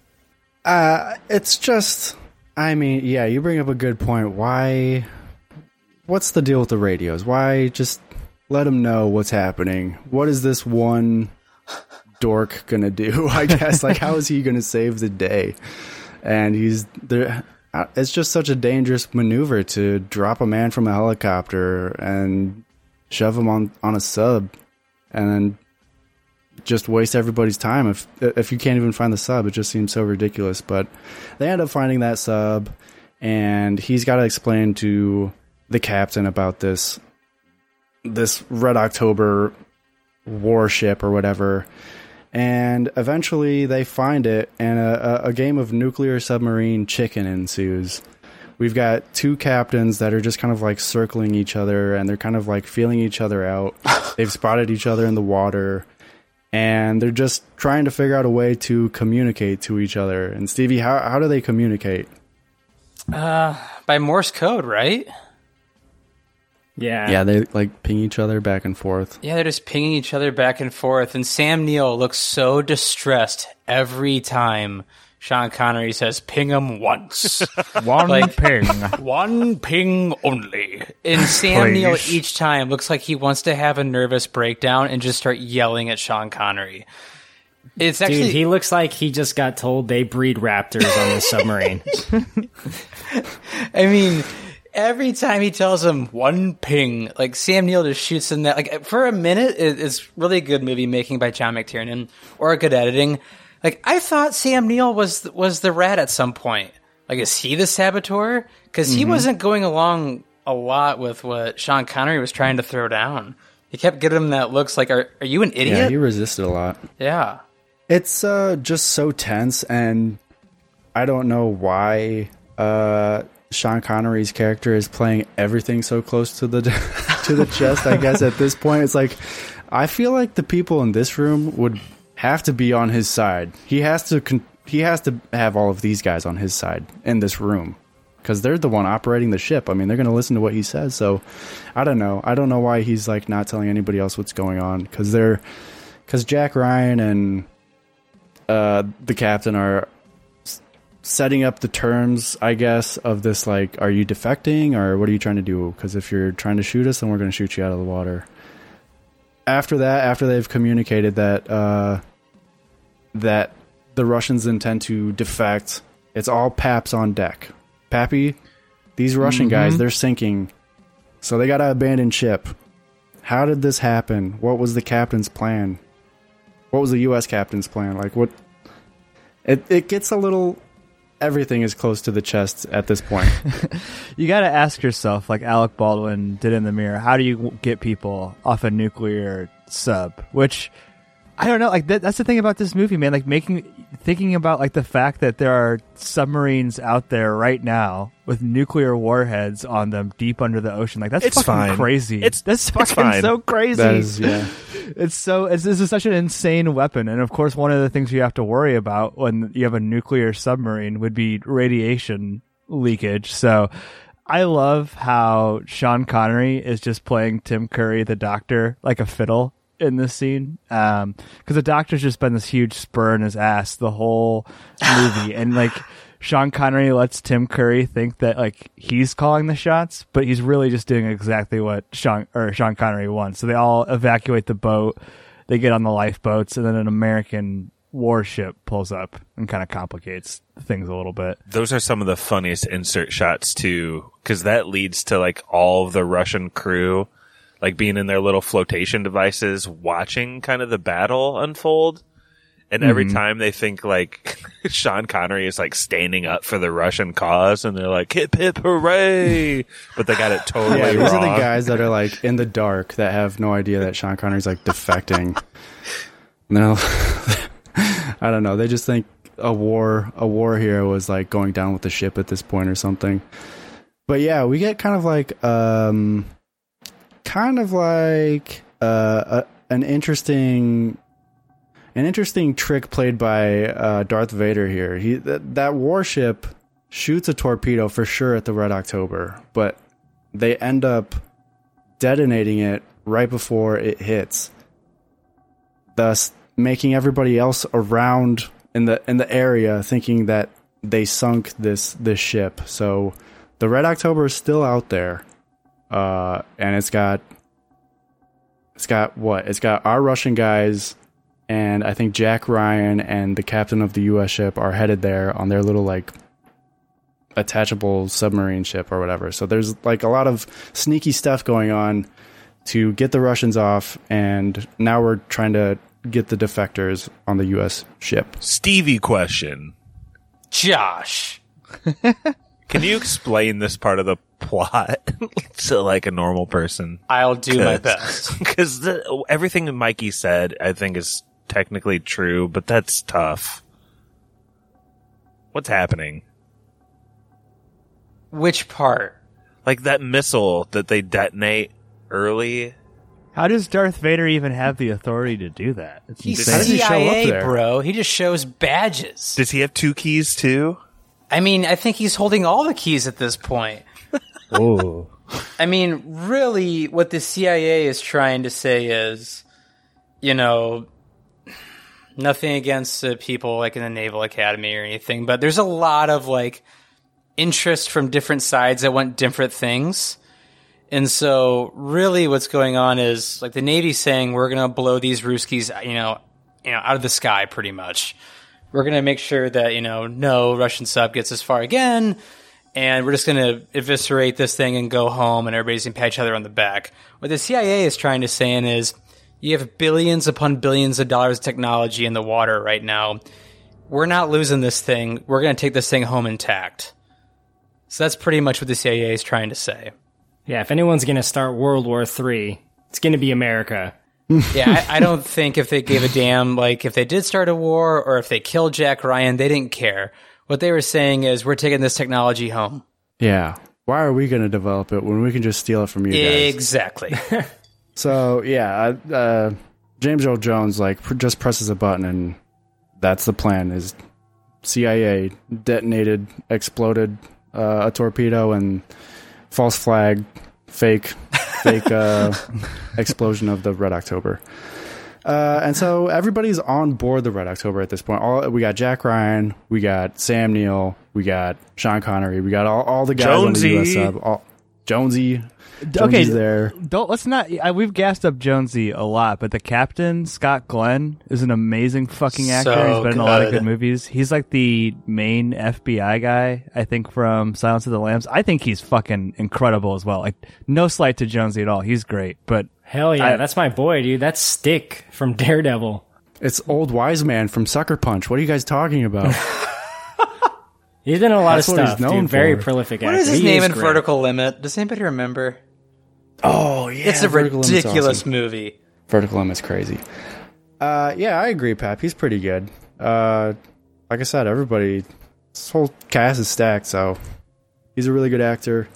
Uh, it's just, I mean, yeah, you bring up a good point. Why? What's the deal with the radios? Why just let them know what's happening? What is this one dork gonna do? I guess like how is he gonna save the day? And he's there. uh, It's just such a dangerous maneuver to drop a man from a helicopter and shove him on on a sub, and then just waste everybody's time if if you can't even find the sub. It just seems so ridiculous. But they end up finding that sub and he's got to explain to the captain about this this red october warship or whatever. And eventually they find it and a, a, a game of nuclear submarine chicken ensues. We've got two captains that are just kind of like circling each other and they're kind of like feeling each other out. They've spotted each other in the water and they're just trying to figure out a way to communicate to each other. And Stevie, how how do they communicate?
Uh, by Morse code, right?
Yeah.
Yeah, they like ping each other back and forth.
Yeah, they're just pinging each other back and forth. And Sam Neill looks so distressed every time Sean Connery says, ping him once.
One ping.
One ping only. And Sam Neill each time looks like he wants to have a nervous breakdown and just start yelling at Sean Connery. It's actually.
Dude, he looks like he just got told they breed raptors on the submarine.
I mean, every time he tells him one ping, like Sam Neill just shoots in that. Like for a minute, it, it's really good movie making by John McTiernan or a good editing. Like I thought Sam Neill was was the rat at some point. Like is he the saboteur? Because he
Mhm.
wasn't going along a lot with what Sean Connery was trying to throw down. He kept giving him that looks like, "Are are you an idiot?
Yeah, he resisted a lot.
Yeah.
It's uh, just so tense, and I don't know why uh, Sean Connery's character is playing everything so close to the to the chest. I guess at this point, it's like I feel like the people in this room would have to be on his side. He has to con- he has to have all of these guys on his side in this room. because they're the one operating the ship. I mean, they're going to listen to what he says. So, I don't know. I don't know why he's like not telling anybody else what's going on because they're because Jack Ryan and uh, the captain are setting up the terms, I guess, of this. Like, are you defecting or what are you trying to do? Because if you're trying to shoot us, then we're going to shoot you out of the water. After that, after they've communicated that uh, that the Russians intend to defect, it's all Paps on deck. Pappy, these Russian guys,
Mhm.
they're sinking, so they got to abandon ship. How did this happen? What was the captain's plan? What was the U.S. captain's plan? Like what? It it gets a little. Everything is close to the chest at this point.
You got to ask yourself, like Alec Baldwin did in the mirror, how do you get people off a nuclear sub? Which I don't know. Like that, that's the thing about this movie, man. Like making thinking about like the fact that there are submarines out there right now with nuclear warheads on them deep under the ocean. Like that's
It's
fucking
fine.
crazy.
It's-
that's
it's
fucking
fine.
so crazy.
Is- yeah.
It's so it's, this is such an insane weapon, and of course, one of the things you have to worry about when you have a nuclear submarine would be radiation leakage. So, I love how Sean Connery is just playing Tim Curry, the doctor, like a fiddle in this scene. Um, because the doctor's just been this huge spur in his ass the whole movie, and like. Sean Connery lets Tim Curry think that like he's calling the shots, but he's really just doing exactly what Sean or Sean Connery wants. So they all evacuate the boat, they get on the lifeboats, and then an American warship pulls up and kind of complicates things a little bit.
Those are some of the funniest insert shots too, because that leads to like all of the Russian crew, like being in their little flotation devices, watching kind of the battle unfold. And every
Mhm.
time they think like Sean Connery is like standing up for the Russian cause, and they're like hip hip hooray, but they got it totally
yeah, these
wrong.
are the guys that are like in the dark that have no idea that Sean Connery's like defecting. no, I don't know. They just think a war, a war hero was like going down with the ship at this point or something. But yeah, we get kind of like, um, kind of like uh, a, an interesting, an interesting trick played by uh, Darth Vader here. He that, that warship shoots a torpedo for sure at the Red October, but they end up detonating it right before it hits, thus making everybody else around in the in the area thinking that they sunk this this ship. So the Red October is still out there, uh, and it's got it's got what? It's got our Russian guys. And I think Jack Ryan and the captain of the U.S. ship are headed there on their little like attachable submarine ship or whatever. So there's like a lot of sneaky stuff going on to get the Russians off, and now we're trying to get the defectors on the U.S. ship.
Stevie question.
Josh.
Can you explain this part of the plot to like a normal person?
I'll do my best.
Because everything Mikey said, I think, is technically true, but that's tough. What's happening?
Which part?
Like that missile that they detonate early.
How does Darth Vader even have the authority to do that? It's
He's
insane.
CIA, bro. He just shows badges.
Does he have two keys too?
I mean, I think he's holding all the keys at this point.
Oh.
I mean, really, what the CIA is trying to say is, you know, nothing against uh, people like in the Naval Academy or anything, but there's a lot of like interest from different sides that want different things. And so, really, what's going on is like the Navy's saying we're going to blow these Ruskies, you know, you know, out of the sky, pretty much. We're going to make sure that you know no Russian sub gets as far again, and we're just going to eviscerate this thing and go home, and everybody's going to pat each other on the back. What the CIA is trying to say is, you have billions upon billions of dollars of technology in the water right now. We're not losing this thing. We're going to take this thing home intact. So that's pretty much what the CIA is trying to say.
Yeah, if anyone's going to start World War III, it's going to be America.
yeah, I, I don't think if they gave a damn, like if they did start a war or if they killed Jack Ryan, they didn't care. What they were saying is, we're taking this technology home.
Yeah. Why are we going to develop it when we can just steal it from you guys?
Exactly.
So yeah, uh, James Earl Jones like pr- just presses a button and that's the plan. Is CIA detonated, exploded uh, a torpedo and false flag, fake, fake uh, explosion of the Red October. Uh, and so everybody's on board the Red October at this point. All we got Jack Ryan, we got Sam Neill, we got Sean Connery, we got all, all the guys
Jonesy.
on the US sub. All, Jonesy,
okay,
there.
Don't let's not. I, we've gassed up Jonesy a lot, but the captain Scott Glenn is an amazing fucking actor.
So
He's been in a lot of
good.
good movies. He's like the main FBI guy, I think, from Silence of the Lambs. I think he's fucking incredible as well. Like no slight to Jonesy at all. He's great, but
Hell yeah,
I-
that's my boy, dude. That's Stick from Daredevil.
It's old wise man from Sucker Punch. What are you guys talking about?
He's been in a lot
That's
of stuff,
known
dude. Very
for.
prolific
What
actor.
is his
He
name in
great.
Vertical Limit? Does anybody remember?
oh yeah,
it's a
Vertical
ridiculous
awesome.
movie.
Vertical Limit's crazy. Uh, yeah, I agree, Pap. He's pretty good. Uh, like I said, everybody, this whole cast is stacked, so he's a really good actor.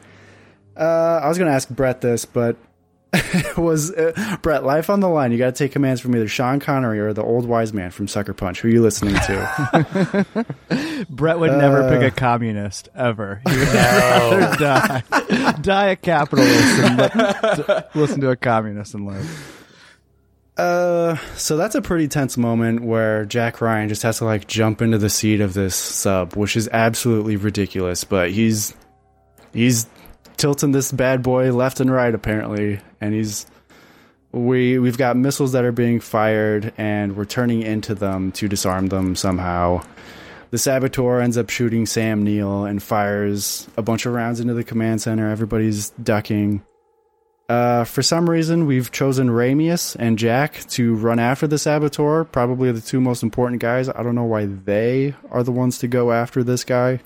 Uh, I was gonna ask Brett this, but was uh, Brett life on the line? You got to take commands from either Sean Connery or the old wise man from Sucker Punch. Who are you listening to?
Brett would never
Uh,
pick a communist ever. He would rather die, die a capitalist and li- listen to a communist and live.
Uh, so that's a pretty tense moment where Jack Ryan just has to like jump into the seat of this sub, which is absolutely ridiculous. But he's he's tilting this bad boy left and right apparently, and he's we we've got missiles that are being fired, and we're turning into them to disarm them somehow. The saboteur ends up shooting Sam Neill and fires a bunch of rounds into the command center. Everybody's ducking. Uh, for some reason, we've chosen Ramius and Jack to run after the Saboteur, probably the two most important guys. I don't know why they are the ones to go after this guy.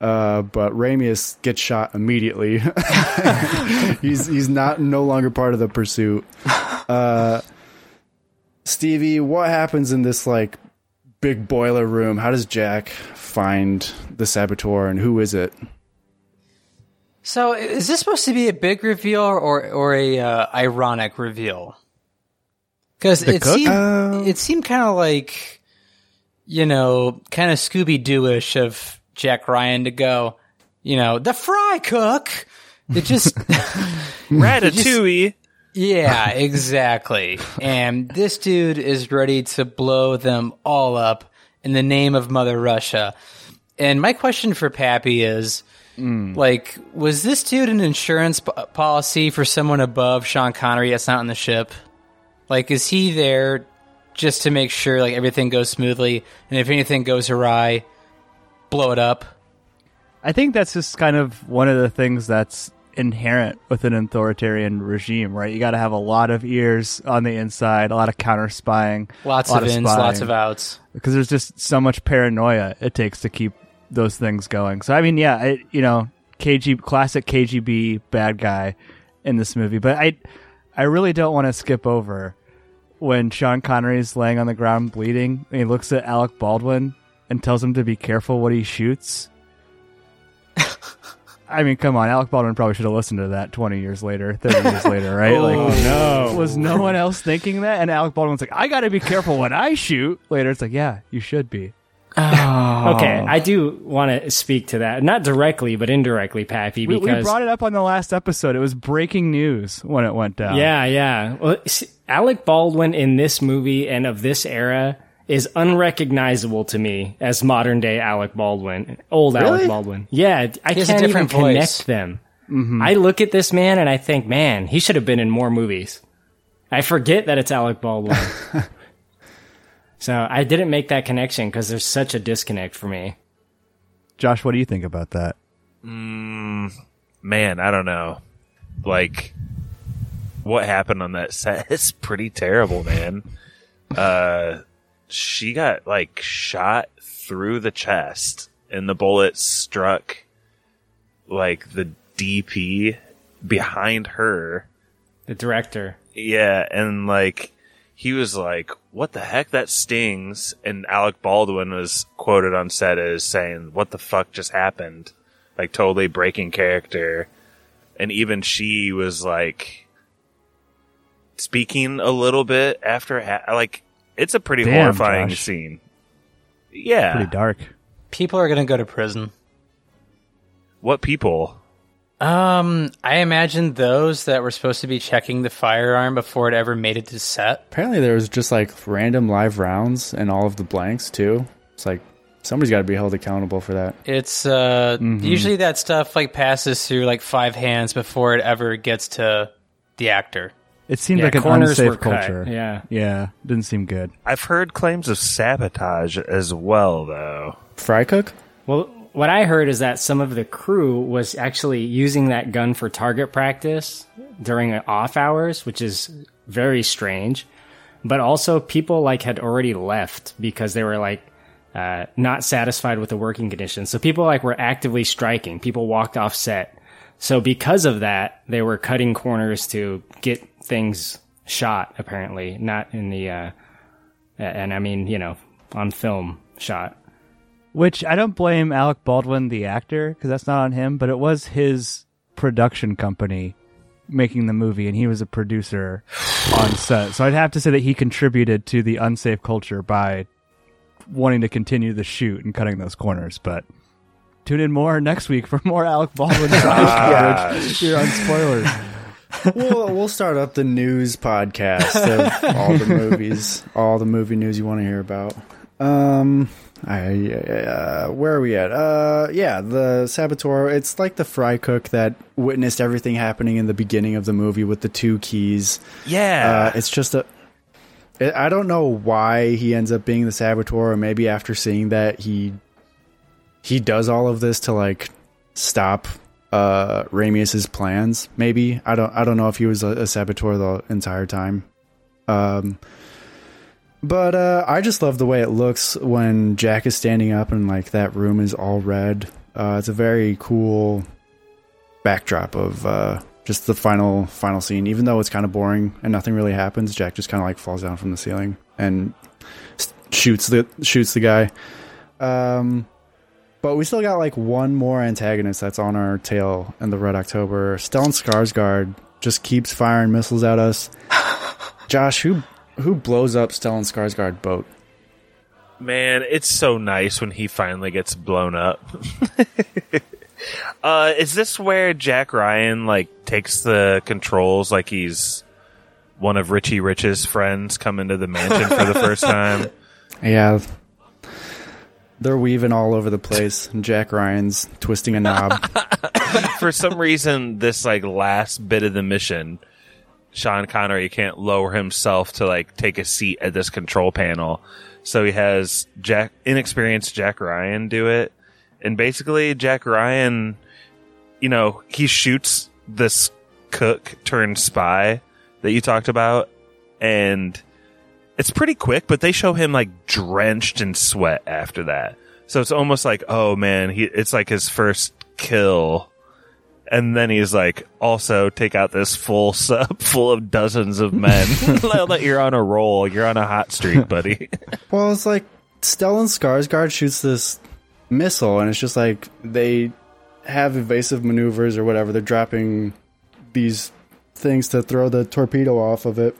Uh, but Ramius gets shot immediately. he's he's not no longer part of the pursuit. Uh, Stevie, what happens in this like big boiler room? How does Jack find the Saboteur, and who is it?
So, is this supposed to be a big reveal or or a uh, ironic reveal? Because
The
it
cook?
seemed it seemed kind of like you know, kind of Scooby Doo-ish of Jack Ryan to go, you know, the fry cook. It just
Ratatouille.
yeah, exactly. And this dude is ready to blow them all up in the name of Mother Russia. And my question for Pappy is, hmm. like, was this dude an insurance p- policy for someone above Sean Connery that's not on the ship? Like, is he there just to make sure like everything goes smoothly, and if anything goes awry, blow it up?
I think that's just kind of one of the things that's inherent with an authoritarian regime, right? You got to have a lot of ears on the inside, a lot of counter spying,
Lots
lot
of ins,
spying.
lots of outs.
because there's just so much paranoia it takes to keep those things going. So I mean, yeah, it, you know, KG classic KGB bad guy in this movie, but I I really don't want to skip over when Sean Connery's laying on the ground bleeding and he looks at Alec Baldwin and tells him to be careful what he shoots. I mean, come on, Alec Baldwin probably should have listened to that 20 years later, 30 years later, right?
Oh, no.
Was no one else thinking that? And Alec Baldwin's like, I got to be careful when I shoot. Later, it's like, yeah, you should be. Oh.
Okay, I do want to speak to that, not directly, but indirectly, Pappy, because
we brought it up on the last episode. It was breaking news when it went down.
Yeah, yeah. Well, s- Alec Baldwin in this movie and of this era is unrecognizable to me as modern day Alec Baldwin, old
Really?
Alec Baldwin. Yeah, I
He
can't even
voice.
connect them. I look at this man and I think, man, he should have been in more movies. I forget that it's Alec Baldwin. so I didn't make that connection because there's such a disconnect for me.
Josh, what do you think about that?
Mm, man, I don't know. Like, what happened on that set is pretty terrible, man. Uh, she got like shot through the chest, and the bullet struck like the DP behind her.
The director.
Yeah, and like he was like, "What the heck? That stings!" And Alec Baldwin was quoted on set as saying, "What the fuck just happened?" Like totally breaking character, and even she was like speaking a little bit after. Ha- like it's a pretty
Damn,
horrifying
Josh.
scene. Yeah,
Pretty dark.
People are going to go to prison.
What people?
Um, I imagine those that were supposed to be checking the firearm before it ever made it to set.
Apparently, there was just like random live rounds and all of the blanks too. It's like somebody's got to be held accountable for that.
It's uh
Mhm.
usually that stuff like passes through like five hands before it ever gets to the actor.
It seemed
Yeah,
like an
corners were
unsafe
cut,
culture.
yeah.
Yeah. Didn't seem good.
I've heard claims of sabotage as well, though.
Fry cook?
Well, what I heard is that some of the crew was actually using that gun for target practice during off hours, which is very strange. But also, people like had already left because they were like uh, not satisfied with the working conditions. So people like were actively striking. People walked off set. So because of that, they were cutting corners to get things shot. Apparently, not in the uh, and I mean you know on film shot.
Which I don't blame Alec Baldwin, the actor, because that's not on him, but it was his production company making the movie, and he was a producer on set. So I'd have to say that he contributed to the unsafe culture by wanting to continue the shoot and cutting those corners. But tune in more next week for more Alec Baldwin coverage here on spoilers.
we'll we'll start up the news podcast of all the movies, all the movie news you want to hear about. Um, I uh, where are we at? Uh, yeah, the saboteur. It's like the fry cook that witnessed everything happening in the beginning of the movie with the two keys.
Yeah.
uh, it's just a. I I don't know why he ends up being the saboteur, or maybe after seeing that he he does all of this to like stop uh Ramius's plans. Maybe I don't I don't know if he was a, a saboteur the entire time. Um, but uh, I just love the way it looks when Jack is standing up and like that room is all red. Uh, it's a very cool backdrop of uh, just the final final scene. Even though it's kind of boring and nothing really happens, Jack just kind of like falls down from the ceiling and shoots the shoots the guy. Um, but we still got like one more antagonist that's on our tail in the Red October. Stellan Skarsgård just keeps firing missiles at us. Josh, who who blows up Stellan Skarsgård boat?
Man, it's so nice when he finally gets blown up. uh, is this where Jack Ryan like takes the controls like he's one of Richie Rich's friends coming to the mansion for the first time?
Yeah. They're weaving all over the place. and Jack Ryan's twisting a knob.
for some reason, this like last bit of the mission, Sean Connery can't lower himself to like take a seat at this control panel. So he has Jack, inexperienced Jack Ryan do it. And basically Jack Ryan, you know, he shoots this cook turned spy that you talked about. And it's pretty quick, but they show him like drenched in sweat after that. So it's almost like, oh man, he, it's like his first kill. And then he's like, also take out this full sub full of dozens of men. Now that you're on a roll, you're on a hot streak, buddy.
well, it's like Stellan Skarsgård shoots this missile, and it's just like they have evasive maneuvers or whatever. They're dropping these things to throw the torpedo off of it,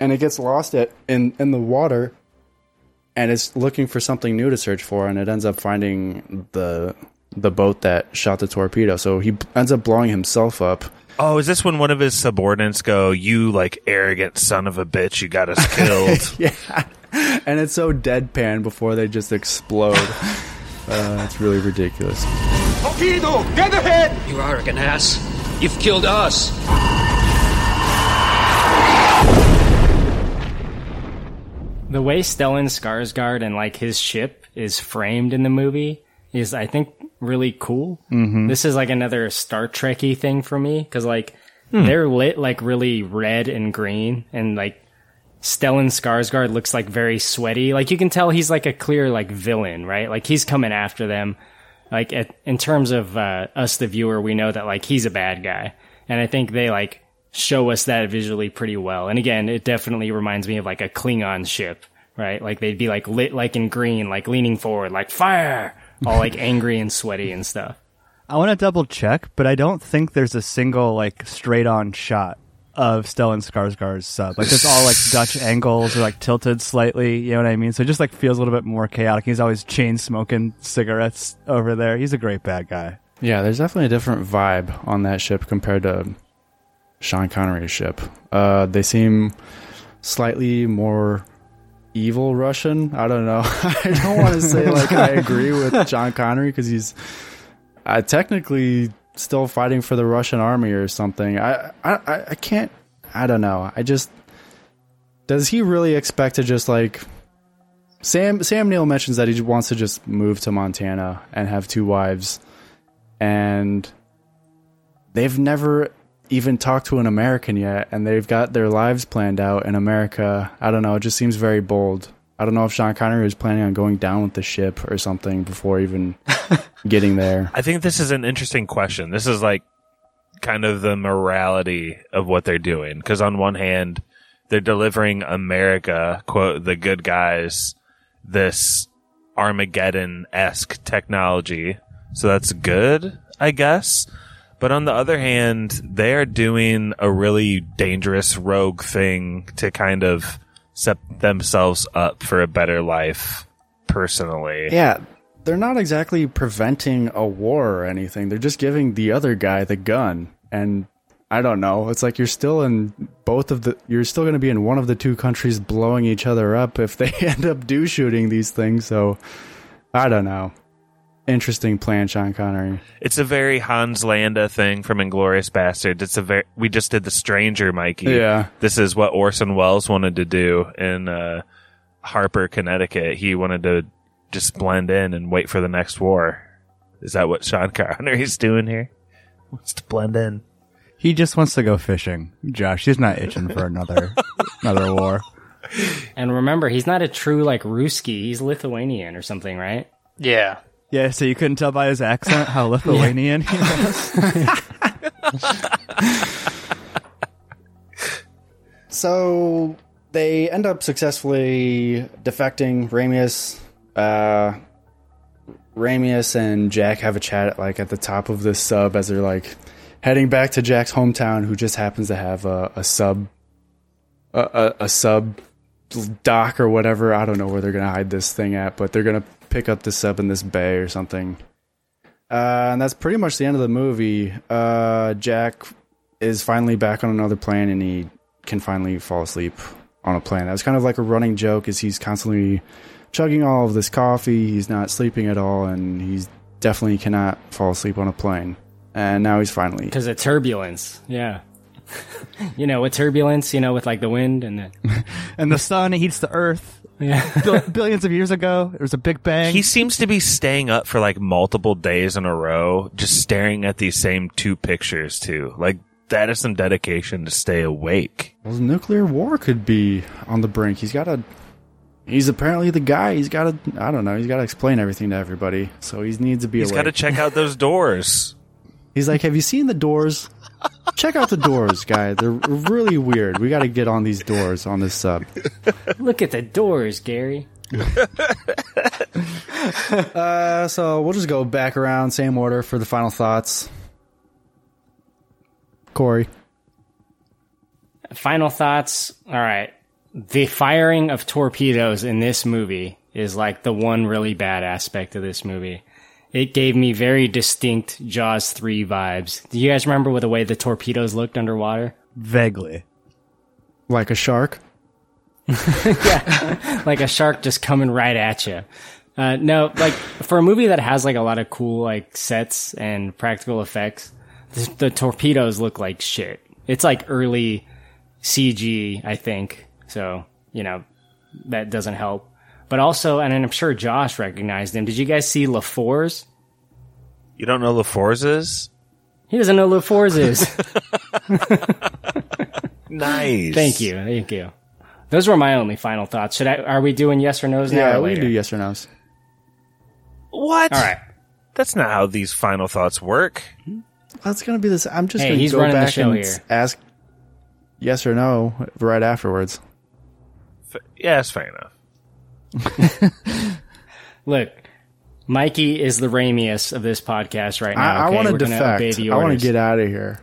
and it gets lost at, in in the water. And it's looking for something new to search for, and it ends up finding the the boat that shot the torpedo. So he ends up blowing himself up.
Oh, is this when one of his subordinates go, "You like arrogant son of a bitch, you got us killed."
yeah, and it's so deadpan before they just explode. Uh, it's really ridiculous.
Torpedo, get ahead! You arrogant ass. You've killed us.
The way Stellan Skarsgård and like his ship is framed in the movie is, I think, really cool.
Mhm.
This is like another Star Trekky thing for me because like
Hmm.
they're lit like really red and green, and like Stellan Skarsgård looks like very sweaty. Like you can tell he's like a clear like villain, right? Like he's coming after them. Like at, in terms of uh, us, the viewer, we know that like he's a bad guy, and I think they like show us that visually pretty well. And again, it definitely reminds me of like a Klingon ship, right? Like they'd be like lit like in green, like leaning forward, like fire, all like angry and sweaty and stuff.
I want to double check, but I don't think there's a single like straight on shot of Stellan Skarsgård's sub. Like there's all like Dutch angles or like tilted slightly. You know what I mean? So it just like feels a little bit more chaotic. He's always chain smoking cigarettes over there. He's a great bad guy.
Yeah, there's definitely a different vibe on that ship compared to Sean Connery's ship. Uh, they seem slightly more evil Russian. I don't know. I don't want to say like I agree with John Connery because he's uh, technically still fighting for the Russian army or something. I, I I can't. I don't know. I just does he really expect to just like Sam Sam Neill mentions that he wants to just move to Montana and have two wives and they've never even talked to an American yet and they've got their lives planned out in America. I don't know, it just seems very bold. I don't know if Sean Connery was planning on going down with the ship or something before even getting there.
I think this is an interesting question. This is like kind of the morality of what they're doing. Because on one hand, they're delivering America, quote, the good guys, this Armageddon esque technology. So that's good, I guess. But on the other hand, they are doing a really dangerous rogue thing to kind of set themselves up for a better life personally.
Yeah, they're not exactly preventing a war or anything. They're just giving the other guy the gun. And I don't know. It's like you're still in both of the. You're still going to be in one of the two countries blowing each other up if they end up do shooting these things. So I don't know. Interesting plan, Sean Connery.
It's a very Hans Landa thing from Inglourious Basterds. It's a very we just did the Stranger, Mikey.
Yeah.
This is what Orson Welles wanted to do in uh, Harper, Connecticut. He wanted to just blend in and wait for the next war. Is that what Sean Connery's doing here? Wants to blend in.
He just wants to go fishing, Josh. He's not itching for another another war.
And remember, he's not a true like Ruski. He's Lithuanian or something, right?
Yeah.
Yeah, so you couldn't tell by his accent how Lithuanian he was.
So they end up successfully defecting. Ramius, uh, Ramius and Jack have a chat like at the top of this sub as they're like heading back to Jack's hometown, who just happens to have a, a sub, a, a, a sub dock or whatever. I don't know where they're gonna hide this thing at, but they're gonna pick up this sub in this bay or something. Uh, and that's pretty much the end of the movie. Uh, Jack is finally back on another plane, and he can finally fall asleep on a plane. That was kind of like a running joke, is he's constantly chugging all of this coffee. He's not sleeping at all, and he's definitely cannot fall asleep on a plane. And now he's finally
Because of turbulence. Yeah. you know, with turbulence, you know, with like the wind and the.
and the sun heats the earth.
Yeah.
Bil- billions of years ago, there was a big bang.
He seems to be staying up for like multiple days in a row, just staring at these same two pictures too. Like that is some dedication to stay awake.
Well, nuclear war could be on the brink. He's got a. He's apparently the guy. He's got to. I don't know. He's got to explain everything to everybody. So he needs to be. Awake.
He's got to check out those doors.
He's like, "Have you seen the doors? Check out the doors, guy. They're really weird. We got to get on these doors on this sub."
Look at the doors, Gary.
Uh, so we'll just go back around, same order for the final thoughts. Korey,
Final thoughts. All right. The firing of torpedoes in this movie is like the one really bad aspect of this movie. It gave me very distinct Jaws 3 vibes. Do you guys remember what the way the torpedoes looked underwater?
Vaguely.
like a shark.
Yeah, like a shark just coming right at you. Uh, no, like for a movie that has like a lot of cool like sets and practical effects, the, the torpedoes look like shit. It's like early CG, I think. So you know that doesn't help. But also, and I'm sure Josh recognized him. Did you guys see LaFours?
You don't know LaForza's?
He doesn't know LaFours is.
Nice.
Thank you, thank you. Those were my only final thoughts. Should I? Are we doing yes or no's now?
Yeah,
or
we
later?
can do yes or no's.
What?
All right.
That's not how these final thoughts work.
That's gonna be this. I'm just
Hey,
gonna go
running the
back
show
and
here.
ask yes or no right afterwards.
F- Yeah, it's fair enough.
Look, Mikey is the Ramius of this podcast right now.
I, I want to defect. I want to get out of here.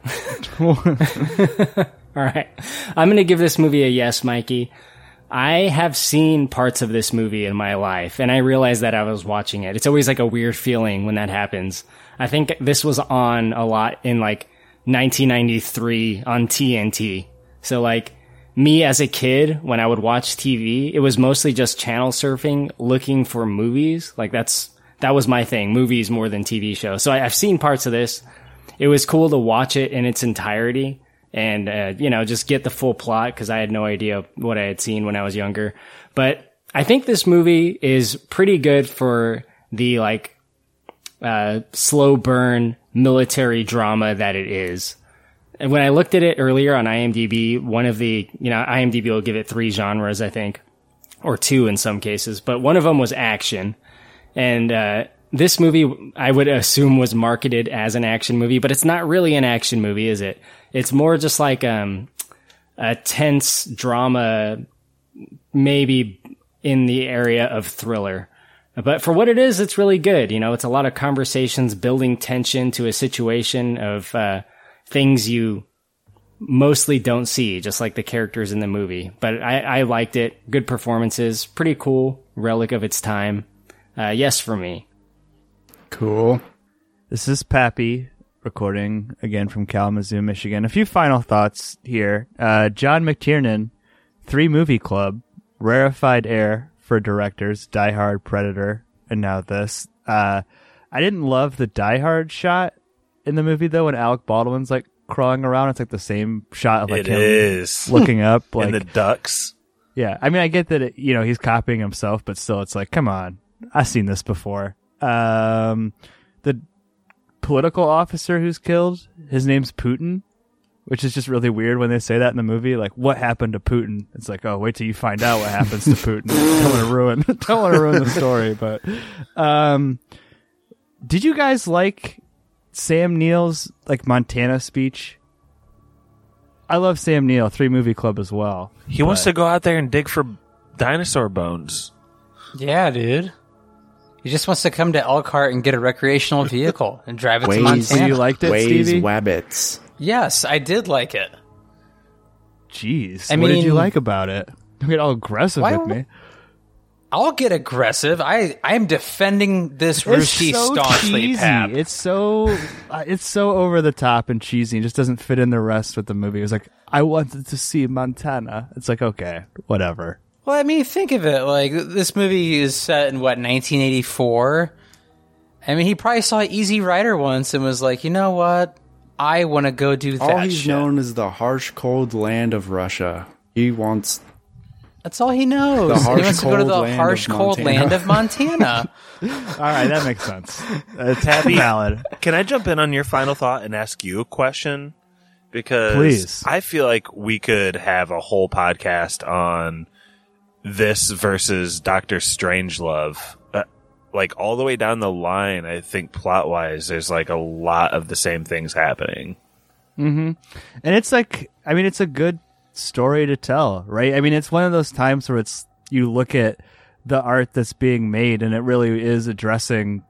All right, I'm going to give this movie a yes, Mikey. I have seen parts of this movie in my life, and I realized that I was watching it. It's always like a weird feeling when that happens. I think this was on a lot in like 1993 on TNT. So like me as a kid, when I would watch TV, it was mostly just channel surfing, looking for movies. Like that's, that was my thing, movies more than TV shows. So I, I've seen parts of this. It was cool to watch it in its entirety and, uh, you know, just get the full plot because I had no idea what I had seen when I was younger. But I think this movie is pretty good for the like, uh, slow burn military drama that it is. And when I looked at it earlier on IMDb, one of the, you know, IMDb will give it three genres, I think, or two in some cases, but one of them was action. And, uh, this movie, I would assume was marketed as an action movie, but it's not really an action movie, is it? It's more just like, um, a tense drama, maybe in the area of thriller. But for what it is, it's really good. You know, it's a lot of conversations building tension to a situation of, uh, things you mostly don't see, just like the characters in the movie. But I, I liked it. Good performances. Pretty cool. Relic of its time. Uh, yes for me.
Cool.
This is Pappy recording again from Kalamazoo, Michigan. A few final thoughts here. Uh, John McTiernan, Three Movie Club, Rarefied Air for directors, Die Hard, Predator, and now this. Uh, I didn't love the Die Hard shot in the movie though when Alec Baldwin's like crawling around. It's like the same shot of like
It
him
is.
looking up,
And
like
the ducks.
yeah, I mean, I get that it, you know he's copying himself, but still, it's like, come on, I've seen this before. Um, the political officer who's killed, his name's Putin, which is just really weird when they say that in the movie. Like, what happened to Putin? It's like, oh, wait till you find out what happens to Putin. don't want to ruin, don't want to ruin the story, but um, did you guys like Sam Neill's like Montana speech? I love Sam Neill, Three Movie Club as well.
He wants to go out there and dig for dinosaur bones.
Yeah, dude. He just wants to come to Elkhart and get a recreational vehicle and drive it to
Ways,
Montana.
Ways Wabbits.
Yes, I did like it.
Jeez,
I
what did you like about it? Don't get all aggressive
Why-
with me.
I'll get aggressive. I I am defending this Rushi staunchly,
cheesy.
Pap.
It's so uh, it's so over the top and cheesy. It just doesn't fit in the rest with the movie. It was like I wanted to see Montana. It's like okay, whatever.
Well, I mean, think of it. Like this movie is set in what 1984. I mean, he probably saw Easy Rider once and was like, you know what? I want to go do that.
All he's
shit.
known as the harsh, cold land of Russia. He wants
That's all he knows.
The harsh,
he wants to go to the harsh, cold
Montana.
land of Montana.
All right, that makes sense. It's
Tabby,
valid.
Can I jump in on your final thought and ask you a question? Because
Please.
I feel like we could have a whole podcast on this versus Doctor Strangelove. Uh, like all the way down the line, I think plot wise, there's like a lot of the same things happening.
hmm And it's like, I mean, it's a good story to tell, right? I mean, it's one of those times where it's you look at the art that's being made, and it really is addressing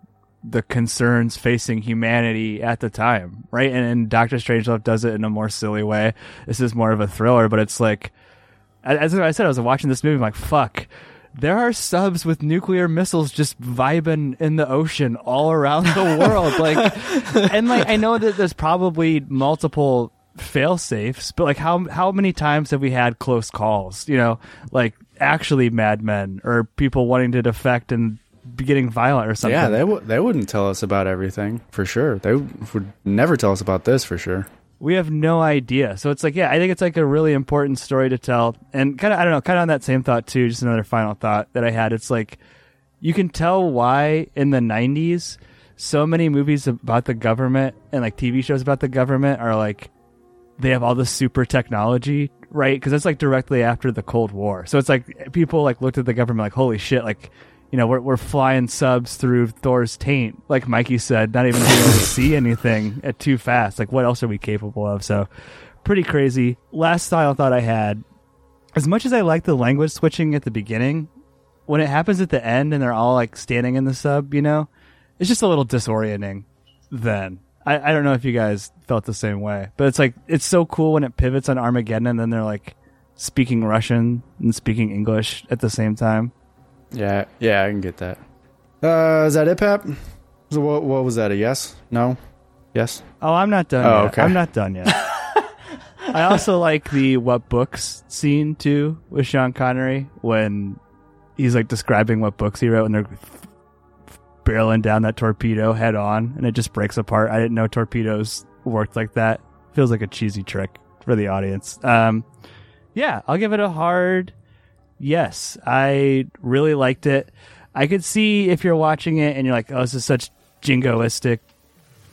the concerns facing humanity at the time, right? And, and Doctor Strangelove does it in a more silly way. This is more of a thriller, but it's like, as I said, I was watching this movie, I'm like, fuck. There are subs with nuclear missiles just vibing in the ocean all around the world. Like, and like, I know that there's probably multiple fail safes, but like, how, how many times have we had close calls? You know, like actually madmen or people wanting to defect and be getting violent or something.
Yeah, they w- they wouldn't tell us about everything for sure. They would never tell us about this for sure.
we have no idea. So it's like, yeah, I think it's like a really important story to tell. And kind of, I don't know, kind of on that same thought too, just another final thought that I had. It's like, you can tell why in the 90s, so many movies about the government and like TV shows about the government are like, they have all this super technology, right? Because it's like directly after the Cold War. So it's like people like looked at the government like, holy shit, like, you know, we're, we're flying subs through Thor's taint, like Mikey said, not even being able to see anything at too fast. Like, what else are we capable of? So, pretty crazy. Last style thought I had as much as I like the language switching at the beginning, when it happens at the end and they're all like standing in the sub, you know, it's just a little disorienting then. I, I don't know if you guys felt the same way, but it's like, it's so cool when it pivots on Armageddon and then they're like speaking Russian and speaking English at the same time.
Yeah, yeah, I can get that. Uh, is that it, Pap? So what, what was that? A yes? No? Yes?
Oh, I'm not done.
Oh,
yet.
okay.
I'm not done yet. I also like the what books scene too with Sean Connery when he's like describing what books he wrote and they're barreling down that torpedo head on and it just breaks apart. I didn't know torpedoes worked like that. Feels like a cheesy trick for the audience. Um, yeah, I'll give it a hard yes. I really liked it. I could see if you're watching it and you're like, oh, this is such jingoistic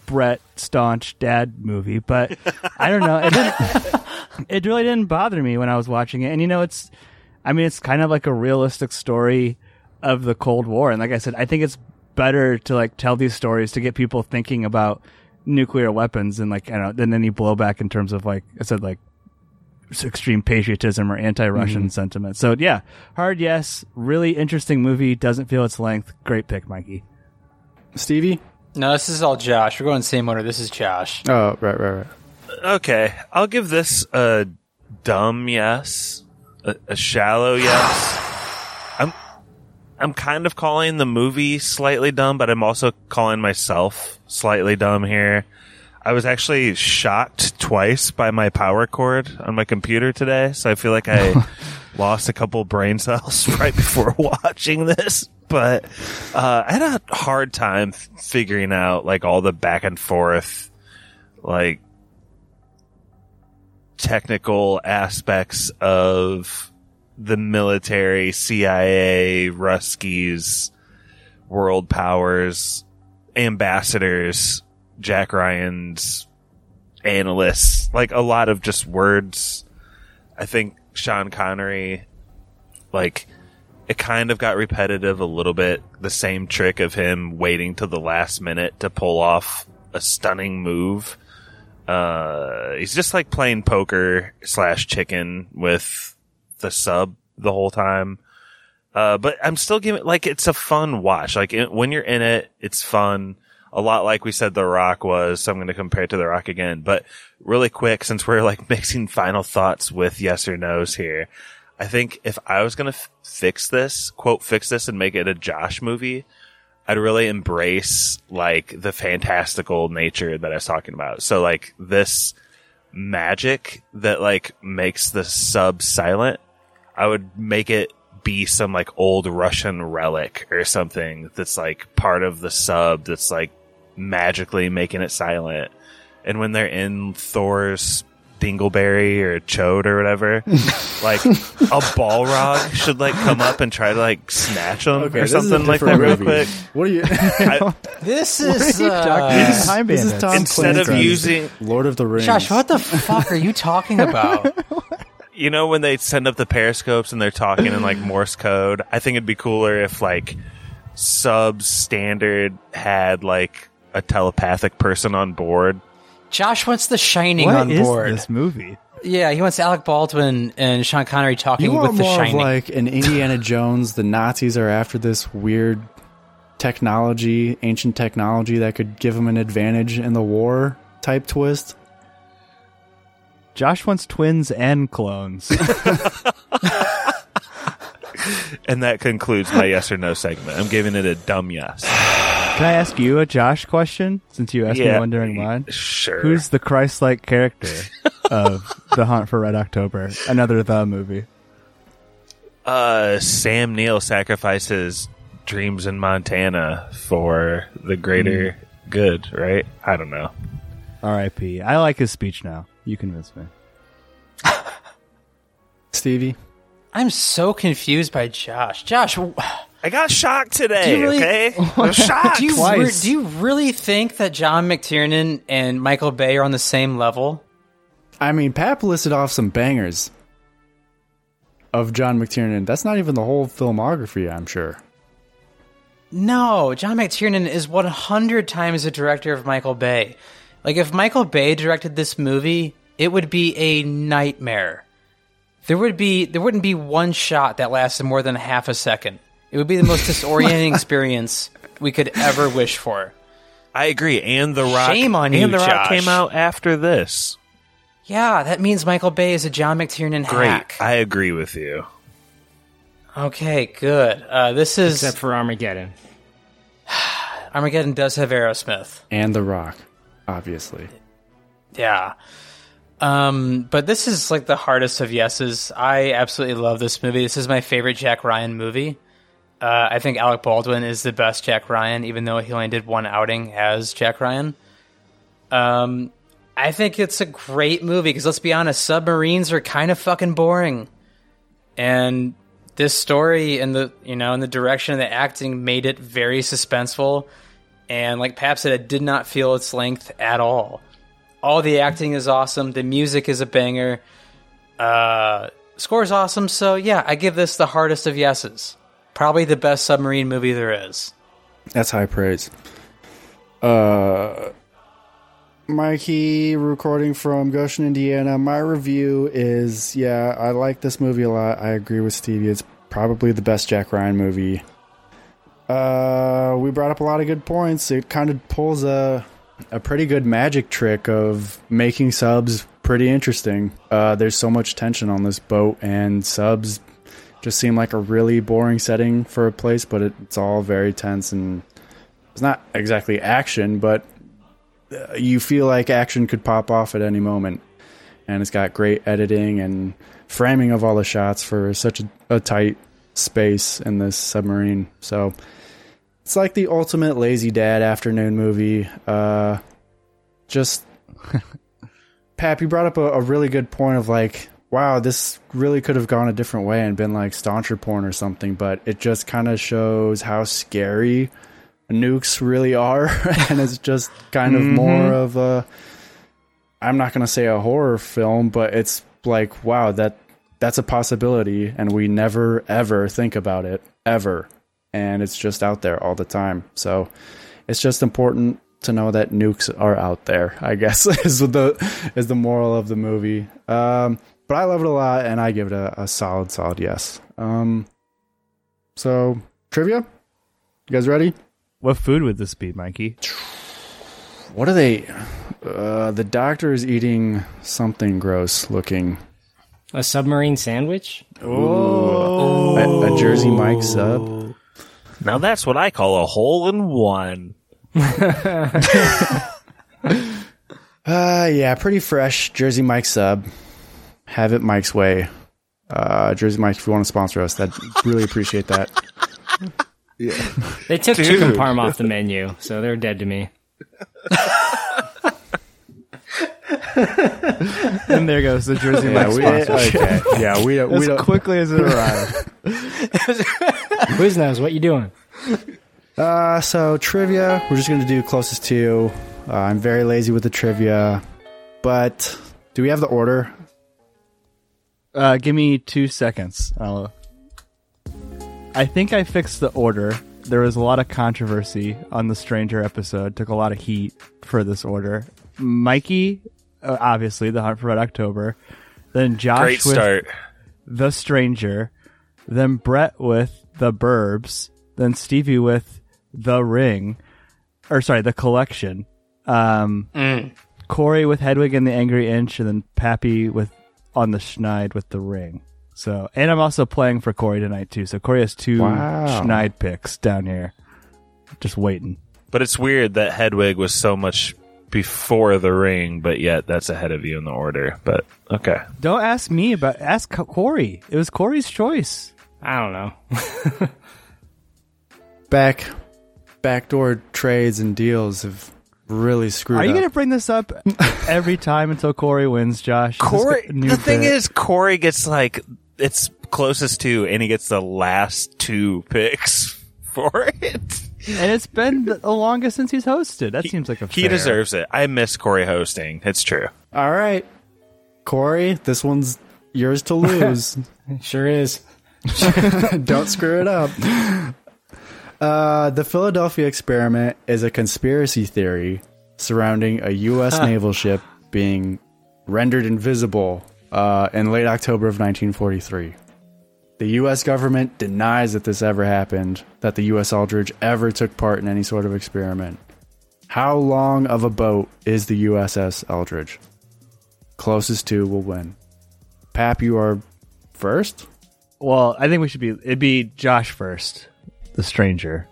Brett staunch dad movie, but I don't know. It, it really didn't bother me when I was watching it. And you know, it's, I mean, it's kind of like a realistic story of the Cold War. And like I said, I think it's better to like tell these stories to get people thinking about nuclear weapons and like, I don't know, than any blowback in terms of like, I said, like extreme patriotism or anti-Russian
Mhm.
sentiment. So yeah, hard yes. Really interesting movie. Doesn't feel its length. Great pick, Mikey.
Stevie?
No, this is all Josh. We're going same order. This is Josh.
Oh, right, right, right.
Okay, I'll give this a dumb yes, a, a shallow yes. I'm kind of calling the movie slightly dumb, but I'm also calling myself slightly dumb here. I was actually shocked twice by my power cord on my computer today, so I feel like I lost a couple brain cells right before watching this. But uh, I had a hard time figuring out like all the back and forth, like technical aspects of the military, CIA, Ruskies, world powers, ambassadors, Jack Ryan's analysts, like a lot of just words. I think Sean Connery, like, it kind of got repetitive a little bit. The same trick of him waiting to the last minute to pull off a stunning move. Uh, he's just like playing poker slash chicken with the sub the whole time. Uh, but I'm still giving like it's a fun watch. Like it, when you're in it, it's fun. A lot like we said The Rock was. So I'm going to compare it to The Rock again. But really quick, since we're like mixing final thoughts with yes or no's here, I think if I was going to f- fix this, quote, fix this and make it a Josh movie, I'd really embrace like the fantastical nature that I was talking about. So like this magic that like makes the sub silent, I would make it be some like old Russian relic or something that's like part of the sub that's like magically making it silent. And when they're in Thor's dingleberry or chode or whatever, like a balrog should like come up and try to like snatch them
Okay,
or
this is a
something like that
different
real
movie.
quick.
What are you?
I-
This is
are you
uh,
talking?
Time
This is
Bandits.
Tom
Instead of using-
Lord of the Rings.
Josh. What the fuck are you talking about?
You know when they send up the periscopes and they're talking in like Morse code? I think it'd be cooler if like subs standard had like a telepathic person on board.
Josh wants The Shining
What
on
is
board.
this movie?
Yeah, he wants Alec Baldwin and Sean Connery talking
You want
with The
more of like an Indiana Jones? The Nazis are after this weird technology, ancient technology that could give them an advantage in the war type twist.
Josh wants twins and clones.
And that concludes my yes or no segment. I'm giving it a dumb yes.
Can I ask you a Josh question since you asked me one during mine?
Sure.
Who's the Christ-like character of The Hunt for Red October? Another the movie.
uh Sam Neill sacrifices dreams in Montana for the greater good, right? I don't know.
R.I.P. I like his speech now. You convinced me.
Stevie,
I'm so confused by Josh. Josh, w-
I got shocked today,
you really-
okay? I'm shocked.
do you re-
Twice.
do you really think that John McTiernan and Michael Bay are on the same level?
I mean, Pap listed off some bangers of John McTiernan. That's not even the whole filmography, I'm sure.
No, John McTiernan is 100 times the director of Michael Bay. Like, if Michael Bay directed this movie, it would be a nightmare. There would be there wouldn't be one shot that lasted more than half a second. It would be the most disorienting experience we could ever wish for.
I agree. And The Rock
Shame on
and
you,
The Rock came out after this.
Yeah, that means Michael Bay is a John McTiernan
Great.
hack.
I agree with you.
Okay, good. Uh, this is
Except for Armageddon.
Armageddon does have Aerosmith.
And The Rock, obviously.
Yeah. Um, but this is like the hardest of yeses. I absolutely love this movie. This is my favorite Jack Ryan movie. Uh, I think Alec Baldwin is the best Jack Ryan, even though he only did one outing as Jack Ryan. Um, I think it's a great movie because let's be honest, submarines are kind of fucking boring, and this story and the you know and the direction of the acting made it very suspenseful. And like Pap said, it did not feel its length at all. All the acting is awesome. The music is a banger. Uh, score is awesome. So yeah, I give this the hardest of yeses. Probably the best submarine movie there is.
That's high praise. Uh, Mikey, recording from Goshen, Indiana. My review is yeah, I like this movie a lot. I agree with Stevie. It's probably the best Jack Ryan movie. Uh, we brought up a lot of good points. It kind of pulls a a pretty good magic trick of making subs pretty interesting. Uh, there's so much tension on this boat, and subs just seem like a really boring setting for a place, but it, it's all very tense and it's not exactly action, but uh, you feel like action could pop off at any moment. And it's got great editing and framing of all the shots for such a, a tight space in this submarine. So it's like the ultimate lazy dad afternoon movie. Uh, just Pap, you brought up a, a really good point of like, wow, this really could have gone a different way and been like stauncher porn or something, but it just kind of shows how scary nukes really are, and it's just kind of
Mhm.
more of a. I'm not going to say a horror film, but it's like, wow, that that's a possibility, and we never ever think about it ever, and it's just out there all the time. So, it's just important to know that nukes are out there. I guess is the is the moral of the movie. Um, but I love it a lot, and I give it a, a solid, solid yes. Um, so trivia, you guys ready?
What food would this be, Mikey?
What are they? Uh, the doctor is eating something gross looking.
A submarine sandwich?
Oh, a, a Jersey Mike sub.
Now that's what I call a hole in one.
Uh, yeah, pretty fresh Jersey Mike sub. Have it Mike's way. Uh, Jersey Mike, if you want to sponsor us, that really appreciate that. Yeah.
They took
Dude.
chicken parm off the menu, so they're dead to me.
and there goes the Jersey
Yeah,
Mike
we-
sponsorship.
okay. Yeah, we don't- we
as
don't-
quickly as it arrived.
Quiznos, what you doing?
Uh, so trivia, we're just gonna do closest to. Uh, I'm very lazy with the trivia, but do we have the order?
Uh, give me two seconds. I'll... I think I fixed the order. There was a lot of controversy on the Stranger episode. Took a lot of heat for this order. Mikey, obviously, the Hunt for Red October. Then Josh
Great
with
start.
the Stranger. Then Brett with the Burbs. Then Stevie with the Ring, or sorry, the Collection. Um,
Mm.
Korey with Hedwig and the Angry Inch, and then Pappy with on the Schneid with the Ring. So, and I'm also playing for Korey tonight too. So Korey has two
Wow.
Schneid picks down here, just waiting.
But it's weird that Hedwig was so much before the ring, but yet that's ahead of you in the order. But okay.
Don't ask me about. Ask Korey. It was Korey's choice.
I don't know.
Back, backdoor trades and deals have really screwed
Are you
up.
going to bring this up every time until Korey wins, Josh? Korey, new
the thing
bit?
is, Korey gets like it's closest to, and he gets the last two picks for it.
And it's been the the longest since he's hosted. That seems like a
He
fair.
deserves it. I miss Korey hosting. It's true.
All right, Korey, this one's yours to lose.
sure is.
Don't screw it up. Uh, the Philadelphia experiment is a conspiracy theory surrounding a U.S.
Huh.
naval ship being rendered invisible uh, in late October of 1943. The U.S. government denies that this ever happened, that the U.S. Eldridge ever took part in any sort of experiment. How long of a boat is the USS Eldridge? Closest to will win. Pap, you are first.
Well, I think we should be. It'd be Josh first, the stranger.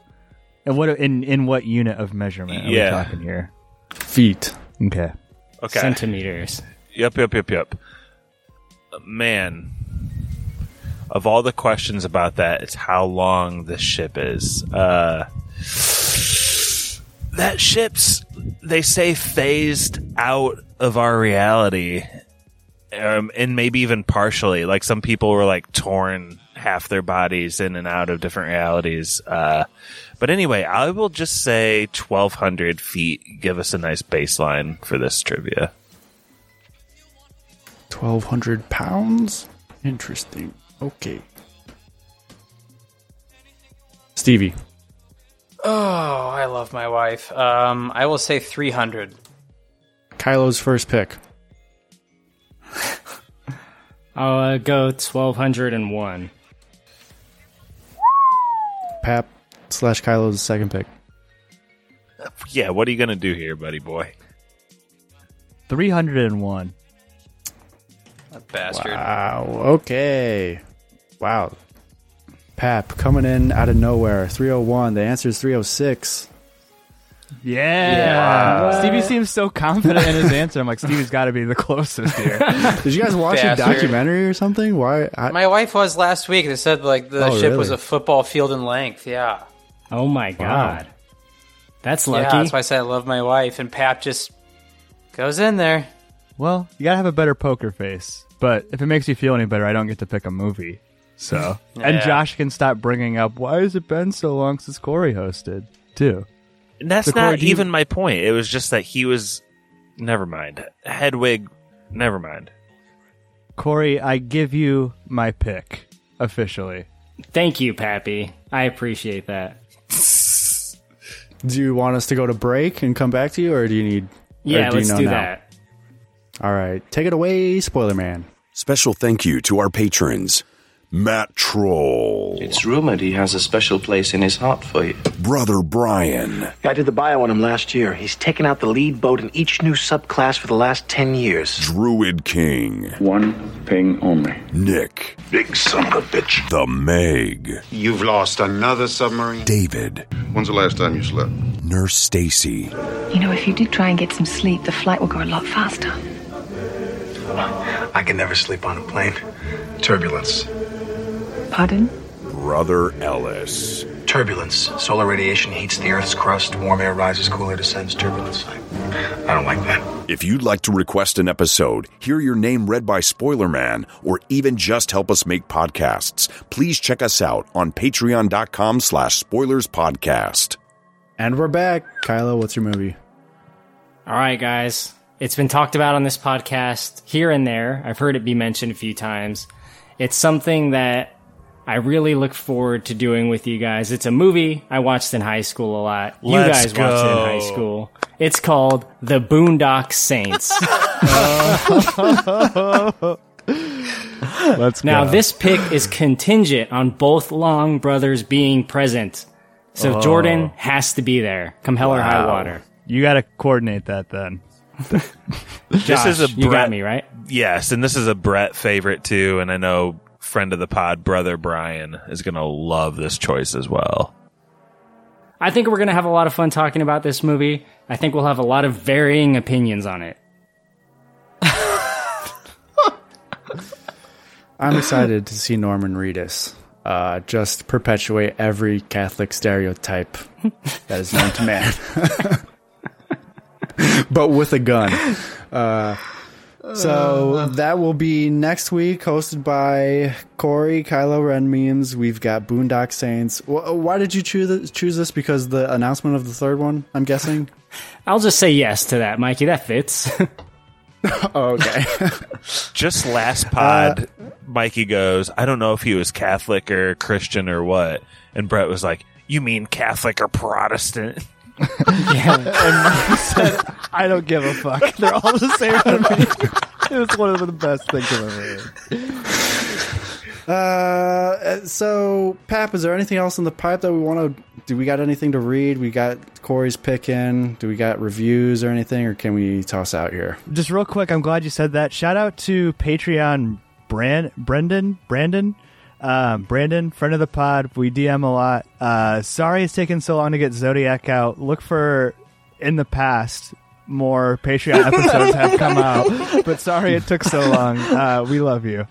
And what in in what unit of measurement are
Yeah.
we talking here?
Feet.
Okay.
Okay.
Centimeters.
Yep, yep, yep, yep. Uh, Man, of all the questions about that, it's how long this ship is. Uh, that ship's, they say, phased out of our reality, um, and maybe even partially. Like some people were like torn half their bodies in and out of different realities. Uh, but anyway, I will just say 1,200 feet. Give us a nice baseline for this trivia.
1200 pounds? Interesting. Okay. Stevie.
Oh, I love my wife. Um, I will say 300.
Kylo's first pick.
I'll uh, go 1201.
Pap slash Kylo's second pick.
Yeah, what are you going to do here, buddy boy?
Three hundred and one.
That bastard.
Wow. Okay. Wow. Pap coming in out of nowhere. 301. The answer is 306.
Yeah.
Wow.
Stevie seems so confident in his answer. I'm like, Stevie's got to be the closest here.
Did you guys watch a documentary or something? Why? I,
My wife was last week. They said like the
Oh,
ship was a football field in length. Yeah.
Oh my god. That's lucky.
Yeah, that's why I said I love my wife. And Pap just goes in there.
Well, you gotta have a better poker face. But if it makes you feel any better, I don't get to pick a movie. So, and Josh can stop bringing up why has it been so long since Korey hosted too.
And that's
So, Korey,
not
do you-
even my point. It was just that he was. Never mind. Hedwig. Never mind.
Korey, I give you my pick officially.
Thank you, Pappy. I appreciate that.
do you want us to go to break and come back to you, or do you need? or
Yeah,
do
let's
know
do
now?
that.
All right, take it away, spoiler man.
Special thank you to our patrons Matt Troll,
It's rumored he has a special place in his heart for you.
Brother Brian,
I did the bio on him last year. He's taken out the lead boat in each new subclass for the last 10 years.
Druid King,
One thing only.
Nick,
Big son of a bitch.
The Meg,
You've lost another submarine?
David,
When's the last time you slept?
Nurse Stacy,
You know, if you did try and get some sleep, the flight will go a lot faster.
I can never sleep on a plane. Turbulence.
Pardon?
Brother Ellis,
Turbulence. Solar radiation heats the Earth's crust. Warm air rises, cooler descends. Turbulence. I, I don't like that.
If you'd like to request an episode, hear your name read by Spoiler Man, or even just help us make podcasts, please check us out on patreon.com slash spoilers podcast.
And we're back. Kylo, what's your movie?
All right, guys. It's been talked about on this podcast here and there. I've heard it be mentioned a few times. It's something that I really look forward to doing with you guys. It's a movie I watched in high school a lot. You
Let's
guys watched it in high school. It's called The Boondock Saints.
Let's
now,
go.
this pick is contingent on both Long brothers being present. So
Oh.
Jordan has to be there, come hell or high water.
You got to coordinate that then.
this is a
you got
Brett,
me, right?
Yes, and this is a Brett favorite too, and I know friend of the pod, brother Brian, is gonna love this choice as well.
I think we're going to have a lot of fun talking about this movie. I think we'll have a lot of varying opinions on it.
I'm excited to see Norman Reedus uh, just perpetuate every Catholic stereotype that is known to man, but with a gun. Uh, so uh. that will be next week, hosted by Korey, Kylo Ren memes. We've got Boondock Saints. Uh, why did you choose choose this? Because the announcement of the third one, I'm guessing.
I'll just say yes to that, Mikey. That fits.
oh, okay.
Just last uh, pod, Mikey goes, I don't know if he was Catholic or Christian or what, and Brett was like, "You mean Catholic or Protestant?"
Yeah.
And Mike said, I don't give a fuck. They're all the same to me. It was one of the best things I've ever heard.
Uh, so Pap, is there anything else in the pipe that we want to? Do we got anything to read? We got Korey's pick in. Do we got reviews or anything, or can we toss out here?
Just real quick, I'm glad you said that. Shout out to Patreon Brand Brendan Brandon. Um, Brandon, friend of the pod, we DM a lot. Uh, sorry it's taken so long to get Zodiac out. Look for in the past more Patreon episodes have come out, but sorry it took so long. Uh, we love you.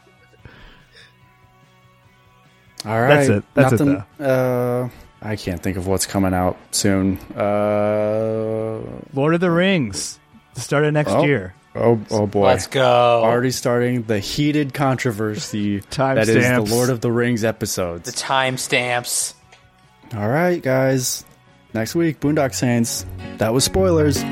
All right,
That's it. That's it,
Nothing, Uh, I can't think of what's coming out soon. Uh,
Lord of the Rings, the start of next
Oh.
year.
Oh, oh boy.
Let's go.
Already starting the heated controversy that is the Lord of the Rings episodes.
The timestamps.
All right, guys. Next week, Boondock Saints. That was spoilers.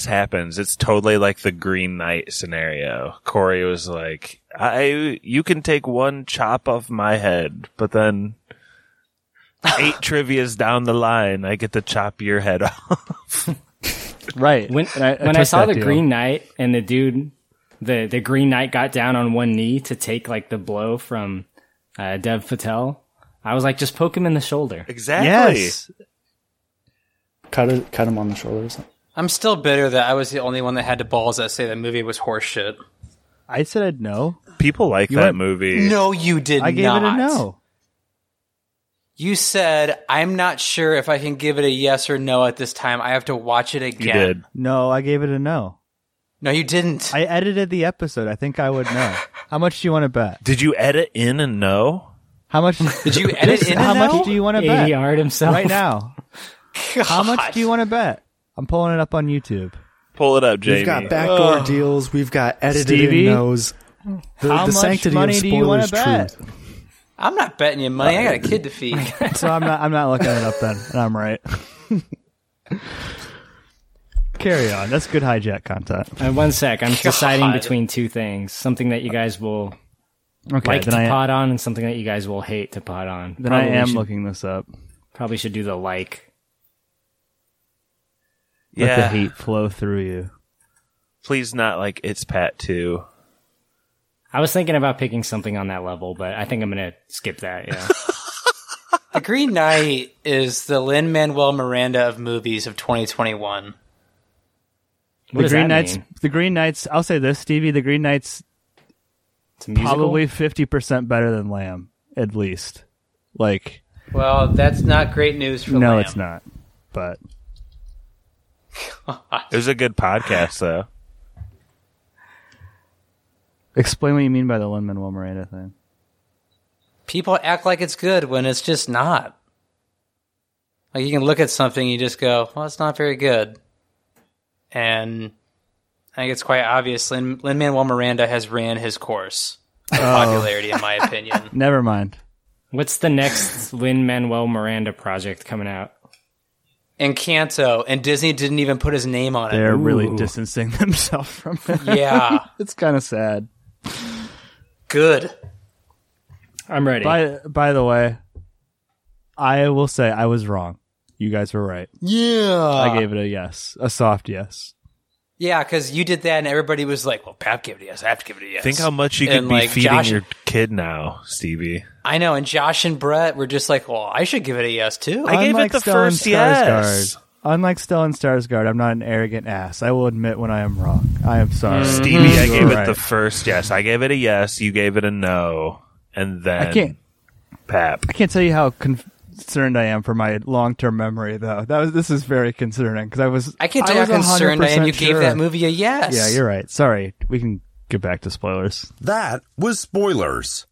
This happens, it's totally like the Green Knight scenario. Korey was like, "I, you can take one chop off my head, but then eight trivia's down the line, I get to chop your head off."
Right.
When
And I- I
when I
took
saw the
deal.
Green Knight and the dude, the the Green Knight got down on one knee to take like the blow from uh, Dev Patel. I was like, just poke him in the shoulder.
Exactly.
Yes.
Cut it, cut him on the shoulders.
I'm still bitter that I was the only one that had the balls that say the movie was horseshit.
I said I'd no.
People like
You
that
went-
movie.
No, you did
I gave
not.
it a no.
You said, I'm not sure if I can give it a yes or no at this time. I have to watch it
you
again.
did.
No, I gave it a no.
No, you didn't.
I edited the episode. I think I would know. How much do you want to bet?
Did you edit in and no?
How much
Did you edit in a
How
and
much
no?
do you want to bet?
ADR'd himself
right now? How much do you want to bet? I'm pulling it up on YouTube.
Pull it up, Jamie.
We've got backdoor deals. We've got edited
Stevie?
in nose. The,
How
the
much
sanctity
money
of
do you wanna bet?
I'm not betting you money. I got a kid to feed.
So I'm not. I'm not looking it up then, and I'm right. Carry on. That's good hijack content.
Uh, one sec, I'm deciding between two things: something that you guys will
Okay,
like to
I
pod on, and something that you guys will hate to pot on.
then I am
should-
looking this up.
Probably should do the like.
Let the
Yeah.
hate flow through you.
Please not like it's Pat too.
I was thinking about picking something on that level, but I think I'm gonna skip that. Yeah.
the Green Knight is the Lin Manuel Miranda of movies of 2021.
What
the
does
Green
that
Knights.
mean?
The Green Knights. I'll say this, Stevie. The Green Knights
It's a musical?
probably fifty percent better than Lamb, at least. Like,
Well, that's not great news for Lamb.
no,
Lamb.
it's not. But
It was a good podcast though.
explain what you mean by the Lin Manuel Miranda thing.
People act like it's good when it's just not. Like you can look at something, you just go, "Well, it's not very good," and I think it's quite obvious. Lin Manuel Miranda has ran his course of
Oh.
popularity, in my opinion.
Never mind.
What's the next Lin Manuel Miranda project coming out?
Encanto, and Disney didn't even put his name on it.
They're really distancing themselves from it.
Yeah.
it's kind of sad.
Good.
I'm ready.
By by the way, I will say I was wrong. You guys were right.
Yeah.
I gave it a yes, a soft yes.
Yeah, because you did that, and everybody was like, "Well, Pap gave it a yes. I have to give it a yes."
Think how much you could
And,
be
like,
feeding
Josh-
your kid now, Stevie.
I know, and Josh and Brett were just like, "Well, I should give it a yes too."
I gave it the
Stellan
first yes.
Unlike Stellan Skarsgård, I'm not an arrogant ass. I will admit when I am wrong. I am sorry. Mm-hmm.
Stevie, I gave
were
it the first yes. I gave it a yes. You gave it a no, and then
I can't.
Pap.
I can't tell you how concerned I am for my long term memory, though. That was this is very concerning because I was.
I can't tell you how
was
concerned I am. You
100%
gave that movie a yes.
Yeah, you're right. Sorry. We can get back to spoilers.
That was spoilers.